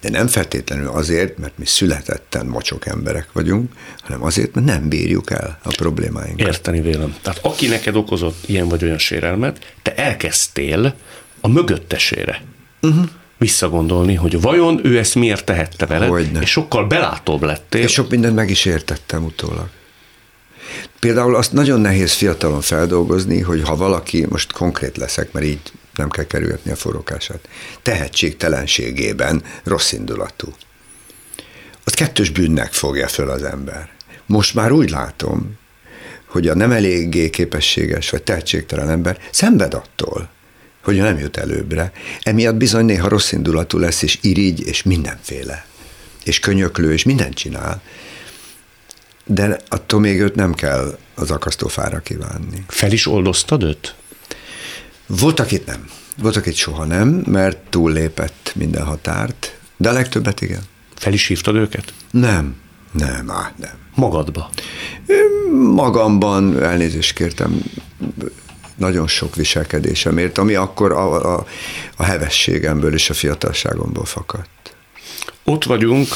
De nem feltétlenül azért, mert mi születetten mocsok emberek vagyunk, hanem azért, mert nem bírjuk el a problémáinkat. Érteni vélem. Tehát aki neked okozott ilyen vagy olyan sérelmet, te elkezdtél a mögöttesére. Uh-huh visszagondolni, hogy vajon ő ezt miért tehette vele, Hogyne. és sokkal belátóbb lettél. És sok mindent meg is értettem utólag. Például azt nagyon nehéz fiatalon feldolgozni, hogy ha valaki, most konkrét leszek, mert így nem kell kerülgetni a forrókását, tehetségtelenségében rossz indulatú. Az kettős bűnnek fogja föl az ember. Most már úgy látom, hogy a nem eléggé képességes vagy tehetségtelen ember szenved attól, hogy nem jut előbbre. Emiatt bizony néha rossz indulatú lesz, és irigy, és mindenféle. És könyöklő, és mindent csinál. De attól még őt nem kell az akasztófára kívánni. Fel is oldoztad őt? Voltak itt nem. Voltak itt soha nem, mert túllépett minden határt, de a legtöbbet igen. Fel is hívtad őket? Nem, nem, á, nem. Magadba? Magamban elnézést kértem nagyon sok viselkedésemért, ami akkor a, a, a hevességemből és a fiatalságomból fakadt. Ott vagyunk,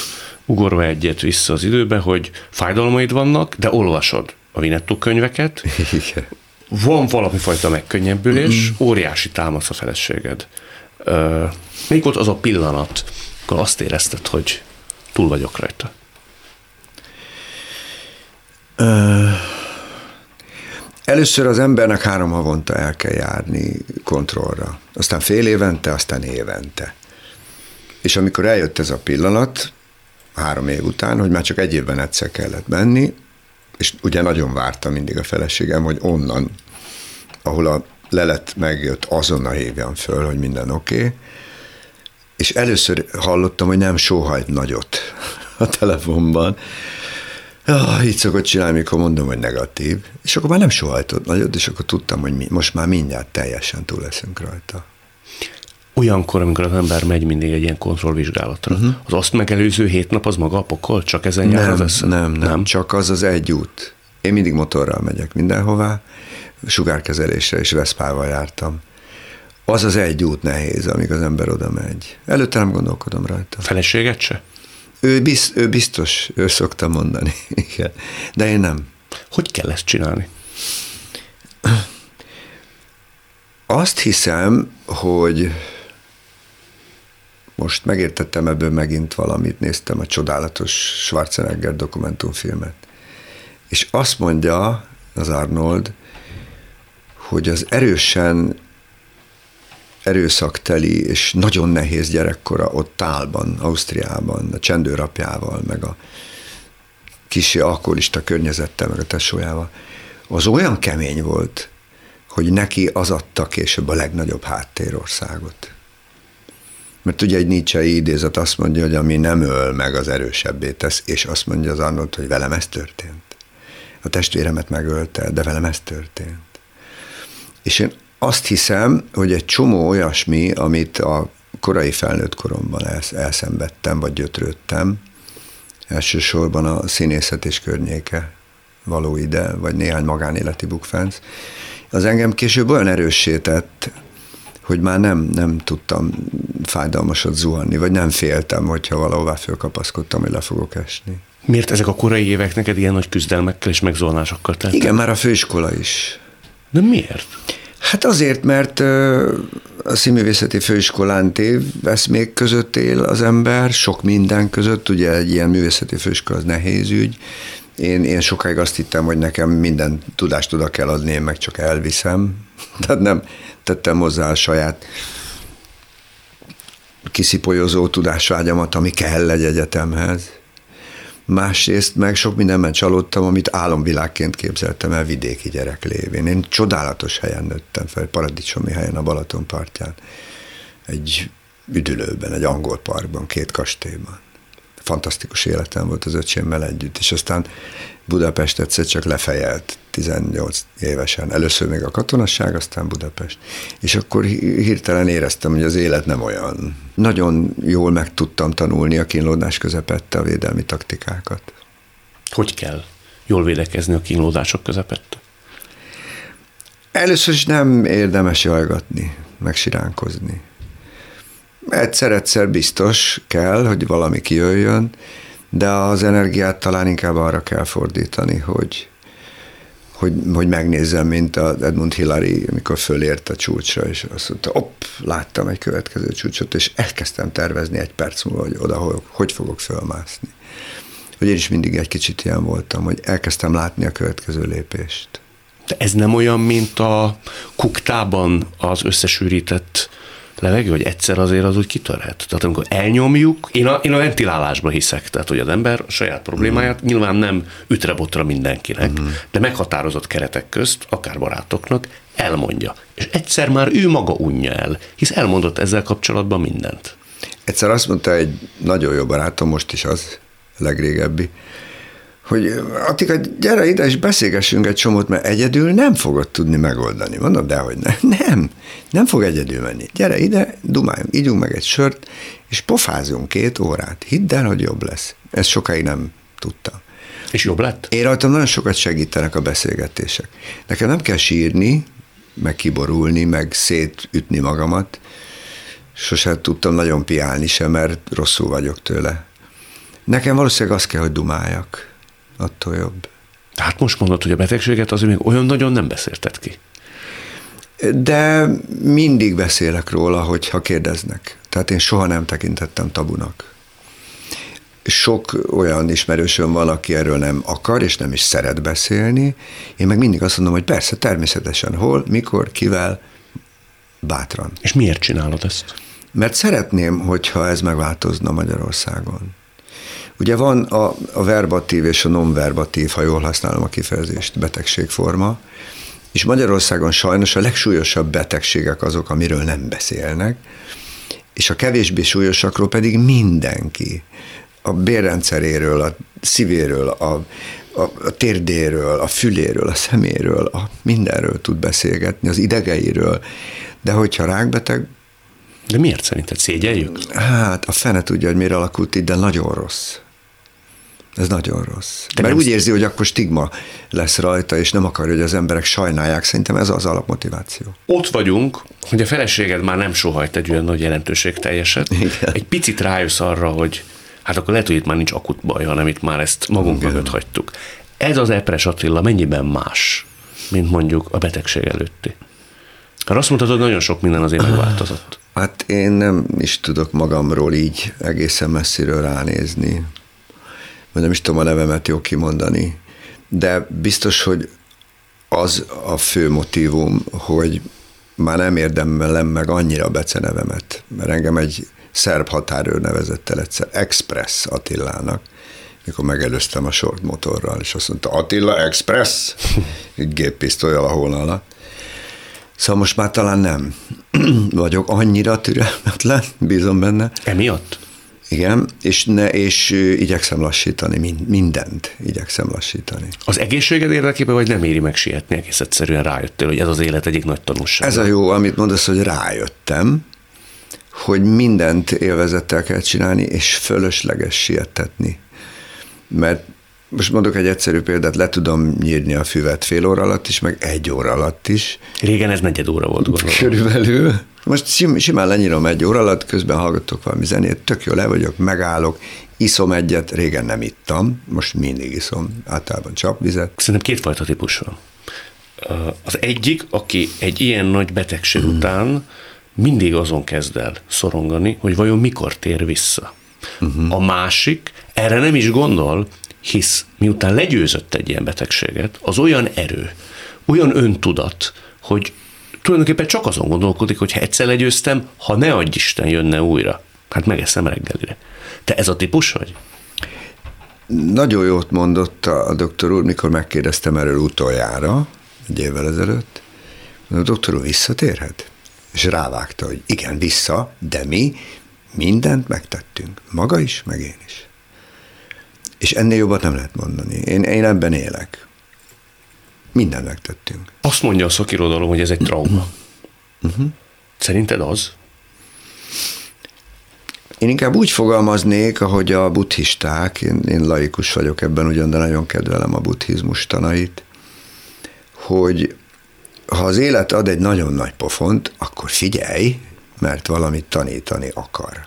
ugorva egyet vissza az időbe, hogy fájdalmaid vannak, de olvasod a Vinetto könyveket, Igen. van valami fajta megkönnyebbülés, mm. óriási támasz a feleséged. Uh, még volt az a pillanat, akkor azt érezted, hogy túl vagyok rajta? Először az embernek három havonta el kell járni kontrollra, aztán fél évente, aztán évente. És amikor eljött ez a pillanat, három év után, hogy már csak egy évben egyszer kellett menni, és ugye nagyon várta mindig a feleségem, hogy onnan, ahol a lelet megjött, azonnal hívjam föl, hogy minden oké, okay. és először hallottam, hogy nem sóhajt nagyot. a telefonban. Ah, így szokott csinálni, mikor mondom, hogy negatív. És akkor már nem sohajtott nagyot, és akkor tudtam, hogy mi, most már mindjárt teljesen túl leszünk rajta. Olyankor, amikor az ember megy mindig egy ilyen kontrollvizsgálatra, uh-huh. az azt megelőző hét nap az maga a pokol? Csak ezen nem, jár az esze? Nem, nem, nem, csak az az egy út. Én mindig motorral megyek mindenhová, sugárkezelésre és Veszpával jártam. Az az egy út nehéz, amíg az ember oda megy. Előtte nem gondolkodom rajta. Feleséget se? Ő, biz, ő biztos, ő szokta mondani. Igen. De én nem. Hogy kell ezt csinálni? Azt hiszem, hogy most megértettem ebből megint valamit, néztem a csodálatos Schwarzenegger dokumentumfilmet. És azt mondja az Arnold, hogy az erősen erőszakteli és nagyon nehéz gyerekkora ott Tálban, Ausztriában, a csendőrapjával, meg a kisi alkoholista környezettel, meg a tesójával, az olyan kemény volt, hogy neki az adta később a legnagyobb háttérországot. Mert ugye egy Nietzsche idézet azt mondja, hogy ami nem öl meg, az erősebbé tesz, és azt mondja az Arnold, hogy velem ez történt. A testvéremet megölte, de velem ez történt. És én azt hiszem, hogy egy csomó olyasmi, amit a korai felnőtt koromban elszenvedtem, vagy gyötrődtem, elsősorban a színészet és környéke való ide, vagy néhány magánéleti bukfánc, az engem később olyan erőssé tett, hogy már nem, nem tudtam fájdalmasat zuhanni, vagy nem féltem, hogyha valahová fölkapaszkodtam, hogy le fogok esni. Miért ezek a korai évek neked ilyen nagy küzdelmekkel és megzólásokkal tettek? Igen, már a főiskola is. De miért? Hát azért, mert a színművészeti főiskolán még között él az ember, sok minden között, ugye egy ilyen művészeti főiskola az nehéz ügy. Én, én sokáig azt hittem, hogy nekem minden tudást oda kell adni, én meg csak elviszem. Tehát nem tettem hozzá a saját kiszipolyozó tudásvágyamat, ami kell egy egyetemhez másrészt meg sok mindenben csalódtam, amit álomvilágként képzeltem el vidéki gyerek lévén. Én csodálatos helyen nőttem fel, paradicsomi helyen a Balaton partján, egy üdülőben, egy angol parkban, két kastélyban. Fantasztikus életem volt az öcsémmel együtt, és aztán Budapest egyszer csak lefejelt 18 évesen. Először még a katonasság, aztán Budapest. És akkor hirtelen éreztem, hogy az élet nem olyan. Nagyon jól meg tudtam tanulni a kínlódás közepette a védelmi taktikákat. Hogy kell jól védekezni a kínlódások közepette? Először is nem érdemes jajgatni, megsiránkozni. Egyszer-egyszer biztos kell, hogy valami kijöjjön, de az energiát talán inkább arra kell fordítani, hogy, hogy, hogy megnézzem, mint az Edmund Hillary, amikor fölért a csúcsra, és azt mondta, hopp, láttam egy következő csúcsot, és elkezdtem tervezni egy perc múlva, hogy oda, hogy, hogy fogok fölmászni. Hogy én is mindig egy kicsit ilyen voltam, hogy elkezdtem látni a következő lépést. De ez nem olyan, mint a kuktában az összesűrített levegő, hogy egyszer azért az úgy kitörhet. Tehát amikor elnyomjuk, én a, én a ventilálásba hiszek, tehát hogy az ember a saját problémáját mm. nyilván nem ütre-botra mindenkinek, mm. de meghatározott keretek közt, akár barátoknak, elmondja. És egyszer már ő maga unja el, hisz elmondott ezzel kapcsolatban mindent. Egyszer azt mondta egy nagyon jó barátom, most is az, legrégebbi, hogy Attika, gyere ide és beszélgessünk egy csomót, mert egyedül nem fogod tudni megoldani. Mondom, de hogy nem. Nem, nem fog egyedül menni. Gyere ide, dumáljunk, ígyunk meg egy sört, és pofázunk két órát. Hidd el, hogy jobb lesz. Ezt sokáig nem tudtam. És jobb lett? Én rajtam nagyon sokat segítenek a beszélgetések. Nekem nem kell sírni, meg kiborulni, meg szétütni magamat. Sosem tudtam nagyon piálni sem, mert rosszul vagyok tőle. Nekem valószínűleg azt kell, hogy dumáljak attól jobb. Hát most mondod, hogy a betegséget azért még olyan nagyon nem beszélted ki. De mindig beszélek róla, hogyha kérdeznek. Tehát én soha nem tekintettem tabunak. Sok olyan ismerősöm van, aki erről nem akar, és nem is szeret beszélni. Én meg mindig azt mondom, hogy persze, természetesen, hol, mikor, kivel, bátran. És miért csinálod ezt? Mert szeretném, hogyha ez megváltozna Magyarországon. Ugye van a, a verbatív és a non-verbatív, ha jól használom a kifejezést, betegségforma, és Magyarországon sajnos a legsúlyosabb betegségek azok, amiről nem beszélnek, és a kevésbé súlyosakról pedig mindenki a bérrendszeréről, a szívéről, a, a, a térdéről, a füléről, a szeméről, a mindenről tud beszélgetni, az idegeiről. De hogyha rákbeteg, de miért szerinted szégyeljük? Hát a fene tudja, hogy miért alakult így, de nagyon rossz. Ez nagyon rossz. De Mert úgy érzi, hogy akkor stigma lesz rajta, és nem akarja, hogy az emberek sajnálják. Szerintem ez az alapmotiváció. Ott vagyunk, hogy a feleséged már nem sohajt egy olyan nagy jelentőség teljeset. Igen. Egy picit rájössz arra, hogy hát akkor lehet, hogy itt már nincs akut baj, hanem itt már ezt magunk Igen. mögött hagytuk. Ez az Epres Attila mennyiben más, mint mondjuk a betegség előtti? Mert azt mondtad, hogy nagyon sok minden azért megváltozott. Hát én nem is tudok magamról így egészen messziről ránézni vagy nem is tudom a nevemet jó kimondani, de biztos, hogy az a fő motivum, hogy már nem érdemelem meg annyira becenevemet, mert engem egy szerb határőr nevezett el egyszer Express Attilának, mikor megelőztem a short motorral, és azt mondta, Attila Express, géppisztolyal a hol alatt. Szóval most már talán nem vagyok annyira türelmetlen, bízom benne. Emiatt? Igen, és, ne, és igyekszem lassítani, mindent igyekszem lassítani. Az egészséged érdekében, vagy nem éri meg sietni, egész egyszerűen rájöttél, hogy ez az élet egyik nagy tanulsága? Ez a jó, amit mondasz, hogy rájöttem, hogy mindent élvezettel kell csinálni, és fölösleges sietetni. Mert most mondok egy egyszerű példát, le tudom nyírni a füvet fél óra alatt is, meg egy óra alatt is. Régen ez negyed óra volt, gondolom. Körülbelül. Most sim, simán lenyírom egy óra alatt, közben hallgatok valami zenét, tök jó le vagyok, megállok, iszom egyet, régen nem ittam, most mindig iszom, általában csapvizet. Szerintem kétfajta típus van. Az egyik, aki egy ilyen nagy betegség hmm. után mindig azon kezd el szorongani, hogy vajon mikor tér vissza. Uh-huh. A másik erre nem is gondol, hisz miután legyőzött egy ilyen betegséget, az olyan erő, olyan öntudat, hogy tulajdonképpen csak azon gondolkodik, hogy ha egyszer legyőztem, ha ne adj Isten jönne újra, hát megeszem reggelire. Te ez a típus vagy? Nagyon jót mondott a doktor úr, mikor megkérdeztem erről utoljára, egy évvel ezelőtt. A doktor úr visszatérhet? És rávágta, hogy igen, vissza, de mi mindent megtettünk. Maga is, meg én is. És ennél jobbat nem lehet mondani. Én, én ebben élek. Mindent megtettünk. Azt mondja a szakirodalom, hogy ez egy trauma. Uh-huh. Szerinted az? Én inkább úgy fogalmaznék, ahogy a buddhisták, én, én laikus vagyok ebben ugyan, de nagyon kedvelem a buddhizmus tanait, hogy ha az élet ad egy nagyon nagy pofont, akkor figyelj, mert valamit tanítani akar.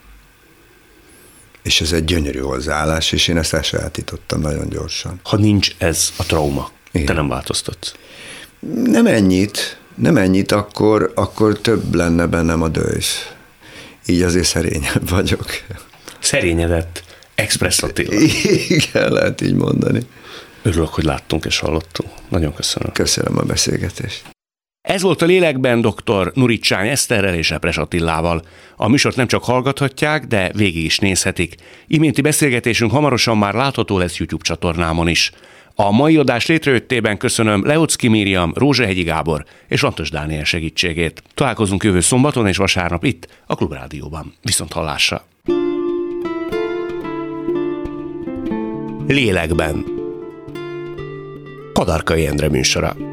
És ez egy gyönyörű hozzáállás, és én ezt elsajátítottam nagyon gyorsan. Ha nincs ez a trauma, Igen. te nem változtatsz. Nem ennyit, nem ennyit, akkor, akkor több lenne bennem a dős. Így azért szerényebb vagyok. Szerényedett, Express Attila. Igen, lehet így mondani. Örülök, hogy láttunk és hallottunk. Nagyon köszönöm. Köszönöm a beszélgetést. Ez volt a Lélekben dr. Nuricsány Eszterrel és Epres Attilával. A műsort nem csak hallgathatják, de végig is nézhetik. Iménti beszélgetésünk hamarosan már látható lesz YouTube csatornámon is. A mai adás létrejöttében köszönöm Leocki Miriam, Rózsehegyi Gábor és Lantos Dániel segítségét. Találkozunk jövő szombaton és vasárnap itt, a Klubrádióban. Viszont hallásra! Lélekben Kadarkai Endre műsora.